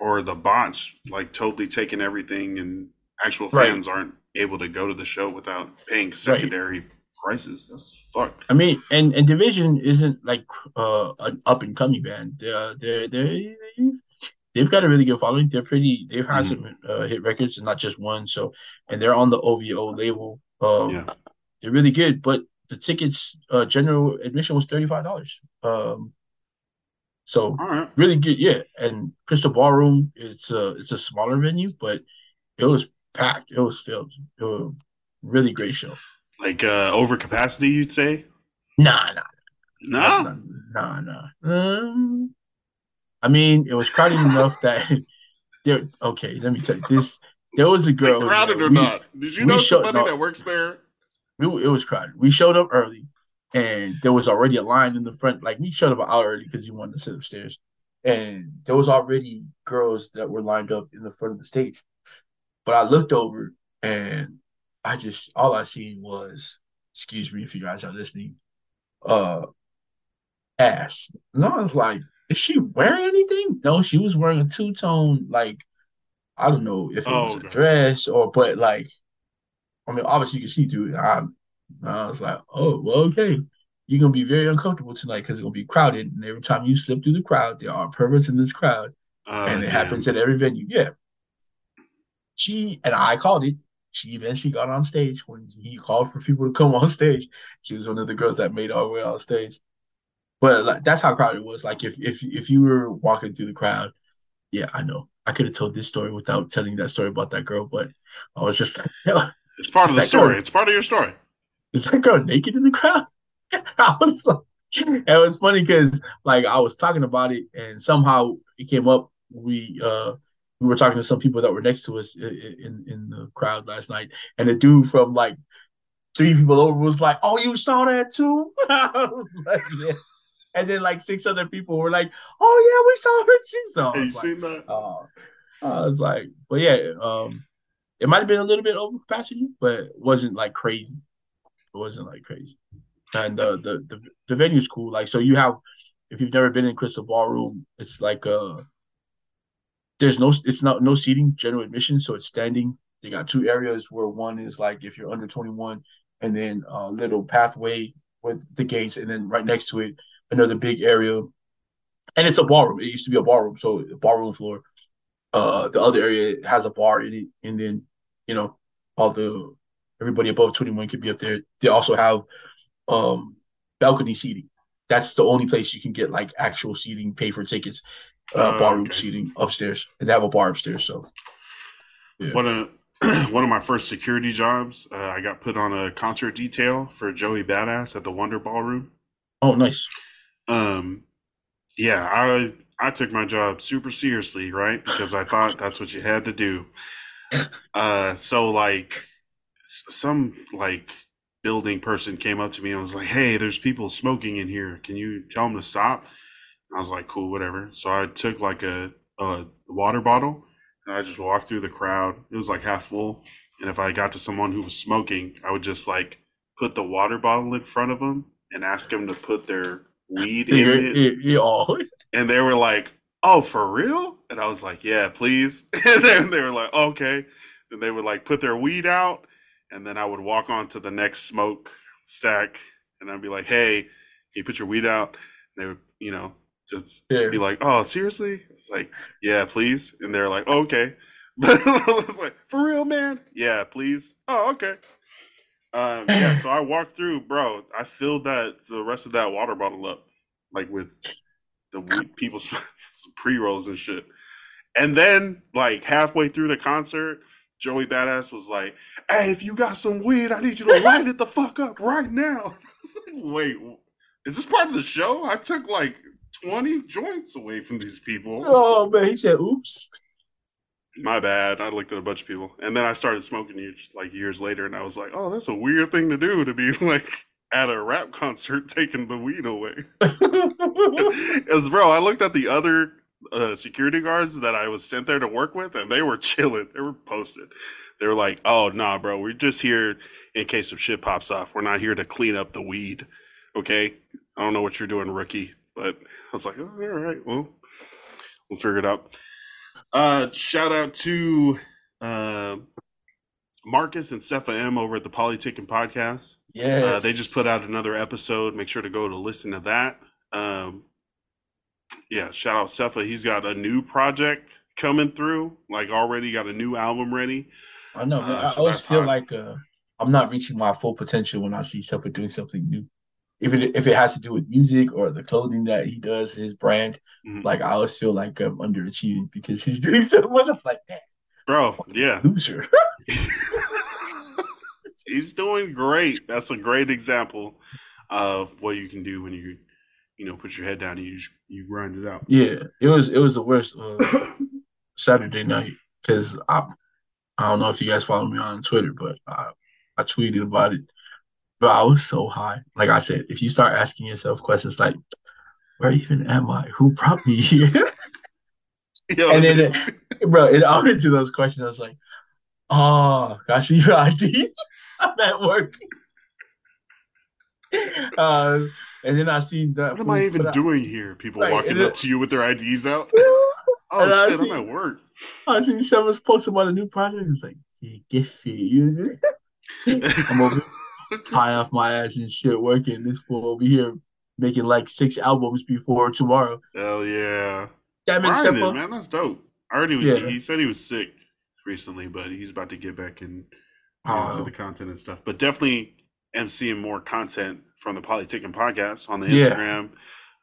or the bots like totally taking everything, and actual Right. fans aren't able to go to the show without paying secondary prices. That's fucked. I mean, and and Division isn't like uh an up and coming band. They're they're they they've got a really good following. They're pretty. They've had Mhm. some uh, hit records and not just one. So, and they're on the OVO label. Um, Yeah. they're really good. But the tickets, uh, general admission was thirty five dollars. Um, so right, really good. Yeah, and Crystal Ballroom. It's a it's a smaller venue, but it was packed. It was filled. It was a really great show. Like uh over capacity, you'd say? Nah, nah. No, Nah, nah. Um, I mean, it was crowded enough that there. Okay, let me tell you this. There was a Is it girl. crowded there. or We- not? Did you we know showed- somebody no. that works there? we- it was crowded. We showed up early, and there was already a line in the front. Like we showed up an hour early because you wanted to sit upstairs, and there was already girls that were lined up in the front of the stage. But I looked over, and I just all I seen was, excuse me if you guys are listening, uh, ass. And I was like, is she wearing anything? No, she was wearing a two tone like. I don't know if it Oh, was a dress or, but like, I mean, obviously you can see through it. I, I was like, oh, well, okay. You're gonna be very uncomfortable tonight because it's gonna be crowded, and every time you slip through the crowd, there are perverts in this crowd, Uh, and it damn. happens at every venue. Yeah. She and I called it. She eventually got on stage when he called for people to come on stage. She was one of the girls that made our way on stage. But like that's how crowded it was. Like if if if you were walking through the crowd, yeah, I know. I could have told this story without telling that story about that girl, but I was just like, It's part of the that girl- story. It's part of your story. is that girl naked in the crowd? I was like, it was funny because like I was talking about it and somehow it came up. We uh we were talking to some people that were next to us in in the crowd last night, and the dude from like three people over was like, "Oh, you saw that too?" Like, "Yeah." And then like six other people were like, "Oh yeah, we saw her too." So I you was like, seen that? uh, I was like, but yeah, um, it might have been a little bit over capacity, but it wasn't like crazy. It wasn't like crazy. And uh, the the the venue's cool. Like, so you have, if you've never been in Crystal Ballroom, it's like uh, there's no, it's not no seating, general admission, so it's standing. They got two areas where one is like if you're under 21, and then a little pathway with the gates, and then right next to it another big area, and it's a ballroom. It used to be a ballroom, so a ballroom floor. Uh, the other area has a bar in it, and then you know all the everybody above 21 could be up there. They also have um balcony seating. That's the only place you can get like actual seating, pay for tickets, uh, Oh, ballroom okay. seating upstairs, and they have a bar upstairs. So Yeah. One of one of my first security jobs, uh, I got put on a concert detail for Joey Badass at the Wonder Ballroom. oh, nice. Um, yeah, I I took my job super seriously, right? Because I thought that's what you had to do. Uh, so like some like building person came up to me and was like, "Hey, there's people smoking in here. Can you tell them to stop?" I was like, "Cool, whatever." So I took like a a water bottle and I just walked through the crowd. It was like half full, and if I got to someone who was smoking, I would just like put the water bottle in front of them and ask them to put their weed in it yeah, and they were like, "Oh, for real?" And I was like, "Yeah, please." And then they were like, "Okay." And they would like put their weed out, and then I would walk on to the next smoke stack, and I'd be like, "Hey, can you put your weed out?" And they would, you know, just yeah. be like, "Oh, seriously?" It's like, "Yeah, please." And they're like, oh, "Okay." But I was like, "For real, man?" "Yeah, please." "Oh, okay." Um, yeah, so I walked through, bro. I filled that the rest of that water bottle up, like with the weed, people pre rolls and shit. And then, like halfway through the concert, Joey Badass was like, "Hey, if you got some weed, I need you to light it the fuck up right now." I was like, Wait, is this part of the show? I took like twenty joints away from these people. Oh man, he said, "Oops." My bad. I looked at a bunch of people, and then I started smoking years, like years later, and I was like, "Oh, that's a weird thing to do to be like at a rap concert taking the weed away." As bro, I looked at the other uh, security guards that I was sent there to work with, and they were chilling. They were posted. They were like, "Oh, nah, bro, we're just here in case some shit pops off. We're not here to clean up the weed." Okay, I don't know what you're doing, rookie, but I was like, oh, "All right, well, we'll figure it out." Uh, shout out to uh, Marcus and Cepha M over at the Polyticking Podcast. Yeah, Uh, they just put out another episode. Make sure to go to listen to that. Um, yeah, shout out Cepha. He's got a new project coming through. Like already got a new album ready. I know, man. Uh, I always feel hot. like uh, I'm not reaching my full potential when I see someone doing something new. Even if it has to do with music or the clothing that he does, his brand, Mhm. like I always feel like I'm underachieving because he's doing so much. I'm like, man, Bro, yeah. loser. He's doing great. That's a great example of what you can do when you, you know, put your head down and you you grind it out. yeah, it was it was the worst uh, Saturday night because I I don't know if you guys follow me on Twitter, but I I tweeted about it. But I was so high. Like I said, if you start asking yourself questions like, "Where even am I? Who brought me here?" Yo, and then, it, bro, it all into those questions. I was like, "Oh, I see your ID. I'm at work." uh, and then I see that. what am I even doing here? People Right, walking up it- to you with their IDs out. I Oh shit, see- I'm at work. I see someone's posting about a new project. It's like, yeah, get fit. You I'm over high off my ass and shit, working this fool over here making like six albums before tomorrow. Hell yeah. That Grinding, Seppa. man. That's dope. I already was, Yeah. he said he was sick recently, but he's about to get back in, Oh. to the content and stuff. But definitely am seeing more content from the Polyticking podcast on the Yeah. Instagram.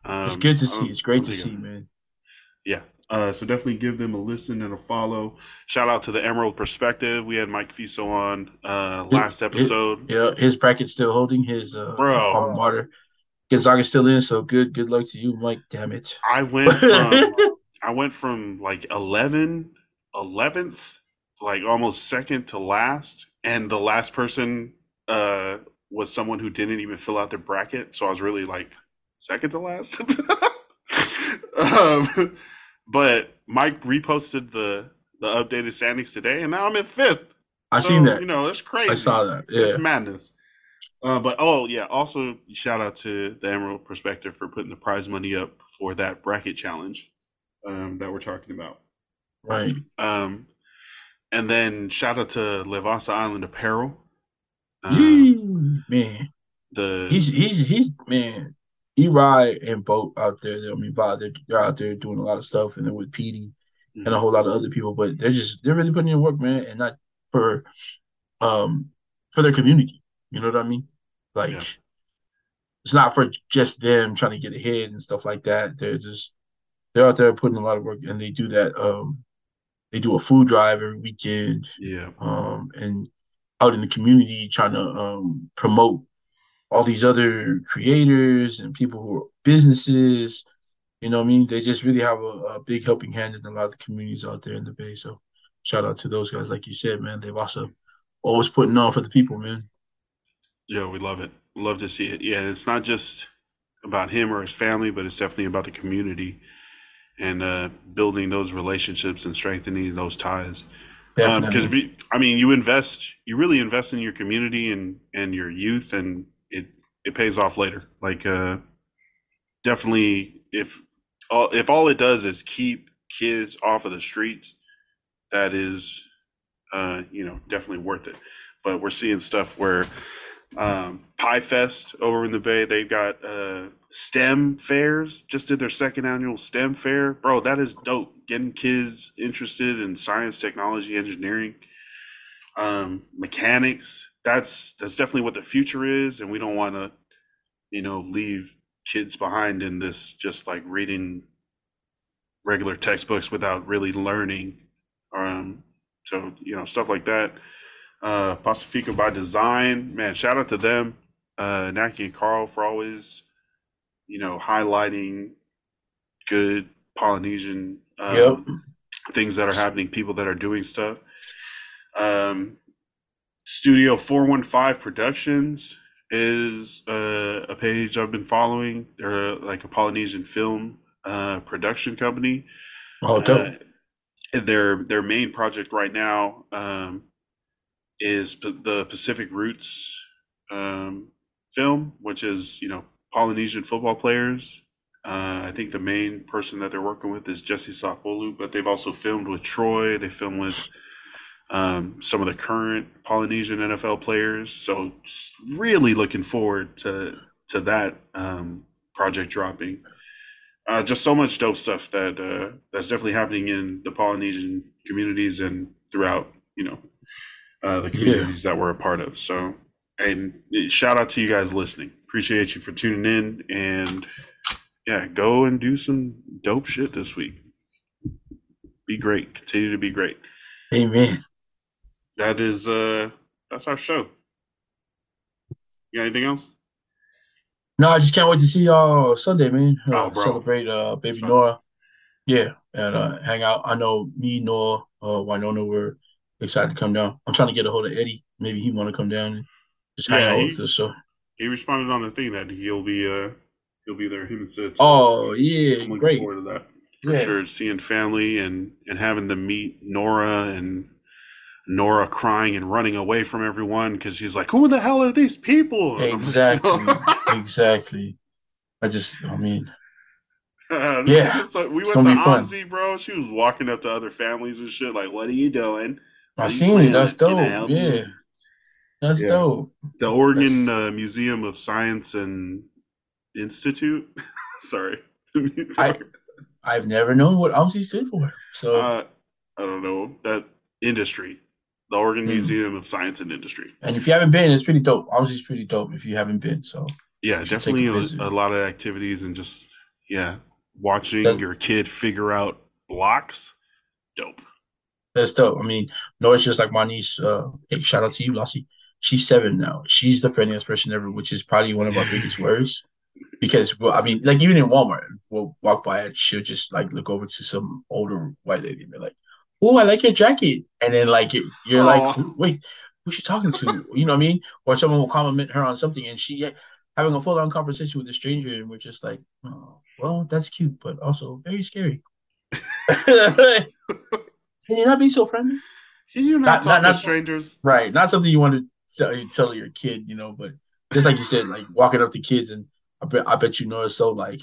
Um, It's good to see. It's great to see, man. Yeah. Uh, so definitely give them a listen and a follow. Shout out to the Emerald Perspective. We had Mike Fiso on uh, last episode. Yeah, his bracket's still holding his uh Bro. mater. Gonzaga's still in, so good. Good luck to you, Mike. Damn it. I went from I went from like 11, 11th, like almost second to last, and the last person uh, was someone who didn't even fill out their bracket, so I was really like second to last. um, but Mike reposted the the updated standings today, and now I'm in fifth. I So, seen that. You know, it's crazy. I saw that. Yeah. It's madness. Uh, but oh yeah, also shout out to the Emerald Perspective for putting the prize money up for that bracket challenge um, that we're talking about. Right. Um, and then shout out to Levasa Island Apparel. Yee, man. the He's he's he's man. Eri and Boat out there. I mean, Bob, they're, they're out there doing a lot of stuff, and then with Petey and a whole lot of other people. But they're just they're really putting in work, man, and not for um for their community. You know what I mean? Like Yeah. it's not for just them trying to get ahead and stuff like that. They're just they're out there putting a lot of work, and they do that. Um, they do a food drive every weekend yeah, um, and out in the community trying to um, promote all these other creators and people who are businesses. You know what I mean? They just really have a, a big helping hand in a lot of the communities out there in the Bay. So shout out to those guys. Like you said, man, they've also always putting on for the people, man. yeah, we love it. Love to see it. Yeah, it's not just about him or his family, but it's definitely about the community and uh, building those relationships and strengthening those ties. because Definitely. I mean, you invest, you really invest in your community and and your youth, and it pays off later. Like, uh, definitely, if all if all it does is keep kids off of the streets, that is, uh, you know, definitely worth it. But we're seeing stuff where um, Pie Fest over in the Bay, they've got uh, STEM fairs. Just did their second annual STEM fair, bro. That is dope. Getting kids interested in science, technology, engineering, um, mechanics. That's that's definitely what the future is, and we don't want to, you know, leave kids behind in this just like reading regular textbooks without really learning. Um, so you know, stuff like that uh Pacifica by Design. Man, shout out to them. Uh Naki and Carl for always, you know, highlighting good Polynesian um, Yep. things that are happening, people that are doing stuff. Um Studio 415 Productions is uh, a page I've been following. They're like a Polynesian film uh, production company. Oh, dope. Uh, their their main project right now um, is P- the Pacific Roots um, film, which is you know Polynesian football players. Uh, I think the main person that they're working with is Jesse Sapolu, but they've also filmed with Troy. They filmed with um, some of the current Polynesian NFL players. So really looking forward to to that um, project dropping. Uh, just so much dope stuff that uh, that's definitely happening in the Polynesian communities and throughout you know uh, the communities that we're a part of. So and shout out to you guys listening. Appreciate you for tuning in and yeah, go and do some dope shit this week. Be great. Continue to be great. Amen. That is uh that's our show. You got anything else? No, I just can't wait to see y'all Sunday, man. Uh, Oh. Celebrate uh baby. Nora. Yeah, and uh hang out. I know me, Nora, uh Winona were excited to come down. I'm trying to get a hold of Eddie. Maybe he wanna come down and just hang Yeah, out he- with us. So He responded on the thing that he'll be uh he'll be there. Him and Sid. So Oh I'm yeah, looking great. forward to that. For Yeah. sure. Seeing family and and having them meet Nora and Nora crying and running away from everyone because she's like, "Who the hell are these people?" I'm like, Exactly. exactly. I just I mean Uh, Yeah, so we went to. OMSI, bro. She was walking up to other families and shit, like, "What are you doing?" I you seen it. That's dope. help you? Yeah. That's Yeah. dope. The Oregon uh, Museum of Science and Institute. Sorry, I- I've never known what OMSI stood for. So uh, I don't know that industry. The Oregon Hmm. Museum of Science and Industry. and if you haven't been, it's pretty dope. Obviously, it's pretty dope if you haven't been. So Yeah, You should take definitely a a, lot of activities and just yeah, watching That- your kid figure out blocks. Dope. that's dope. I mean, no, it's just like my niece. Uh, hey, shout out to you, Lassie. She's seven now. She's the friendliest person ever, which is probably one of our biggest worries. Because well, I mean, like even in Walmart, we'll walk by and she'll just like look over to some older white lady and be like, "Oh, I like your jacket," and then like you're, you're like, Aw. "Who- "Wait, who's she talking to?" You know what I mean? Or someone will compliment her on something, and she having a full on conversation with a stranger, and we're just like, "Oh, well, that's cute, but also very scary." Can you not be so friendly? Can you not, Not- talk not- to strangers? Right. Not something you want to tell, tell your kid, you know, but just like you said, like walking up to kids and I bet I bet you know it's so like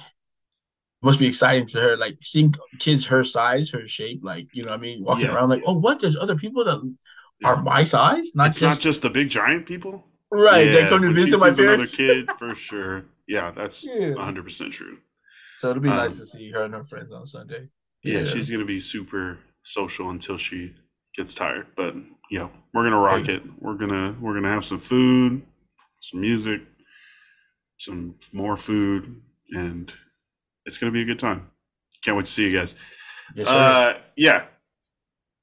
must be exciting to her, like seeing kids her size, her shape, like you know what I mean, walking Yeah, around like, oh what? There's other people that are my size? Not it's just not just the big giant people. right. they Yeah, come to visit my sees another kid for sure. Yeah, that's 100 percent true. So it'll be Um, nice to see her and her friends on Sunday. Yeah, she's gonna be super social until she gets tired. But yeah, we're gonna rock Hey. it. We're gonna we're gonna have some food, some music, some more food, and it's gonna be a good time. Can't wait to see you guys. Yes. Uh, yeah.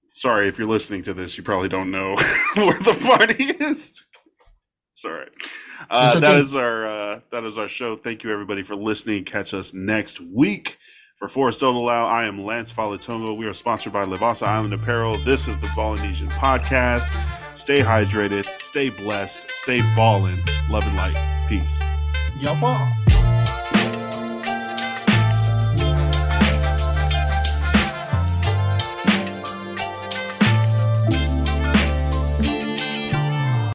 Sorry if you're listening to this, you probably don't know where the party is. Sorry. Uh, okay. is our uh, that is our show. Thank you everybody for listening. Catch us next week. For Forrest Odolau, I am Lance Falatongo. We are sponsored by Levasa Island Apparel. This is the Polynesian Podcast. Stay hydrated, stay blessed, stay ballin'. Love and light. Peace. Y'all fall.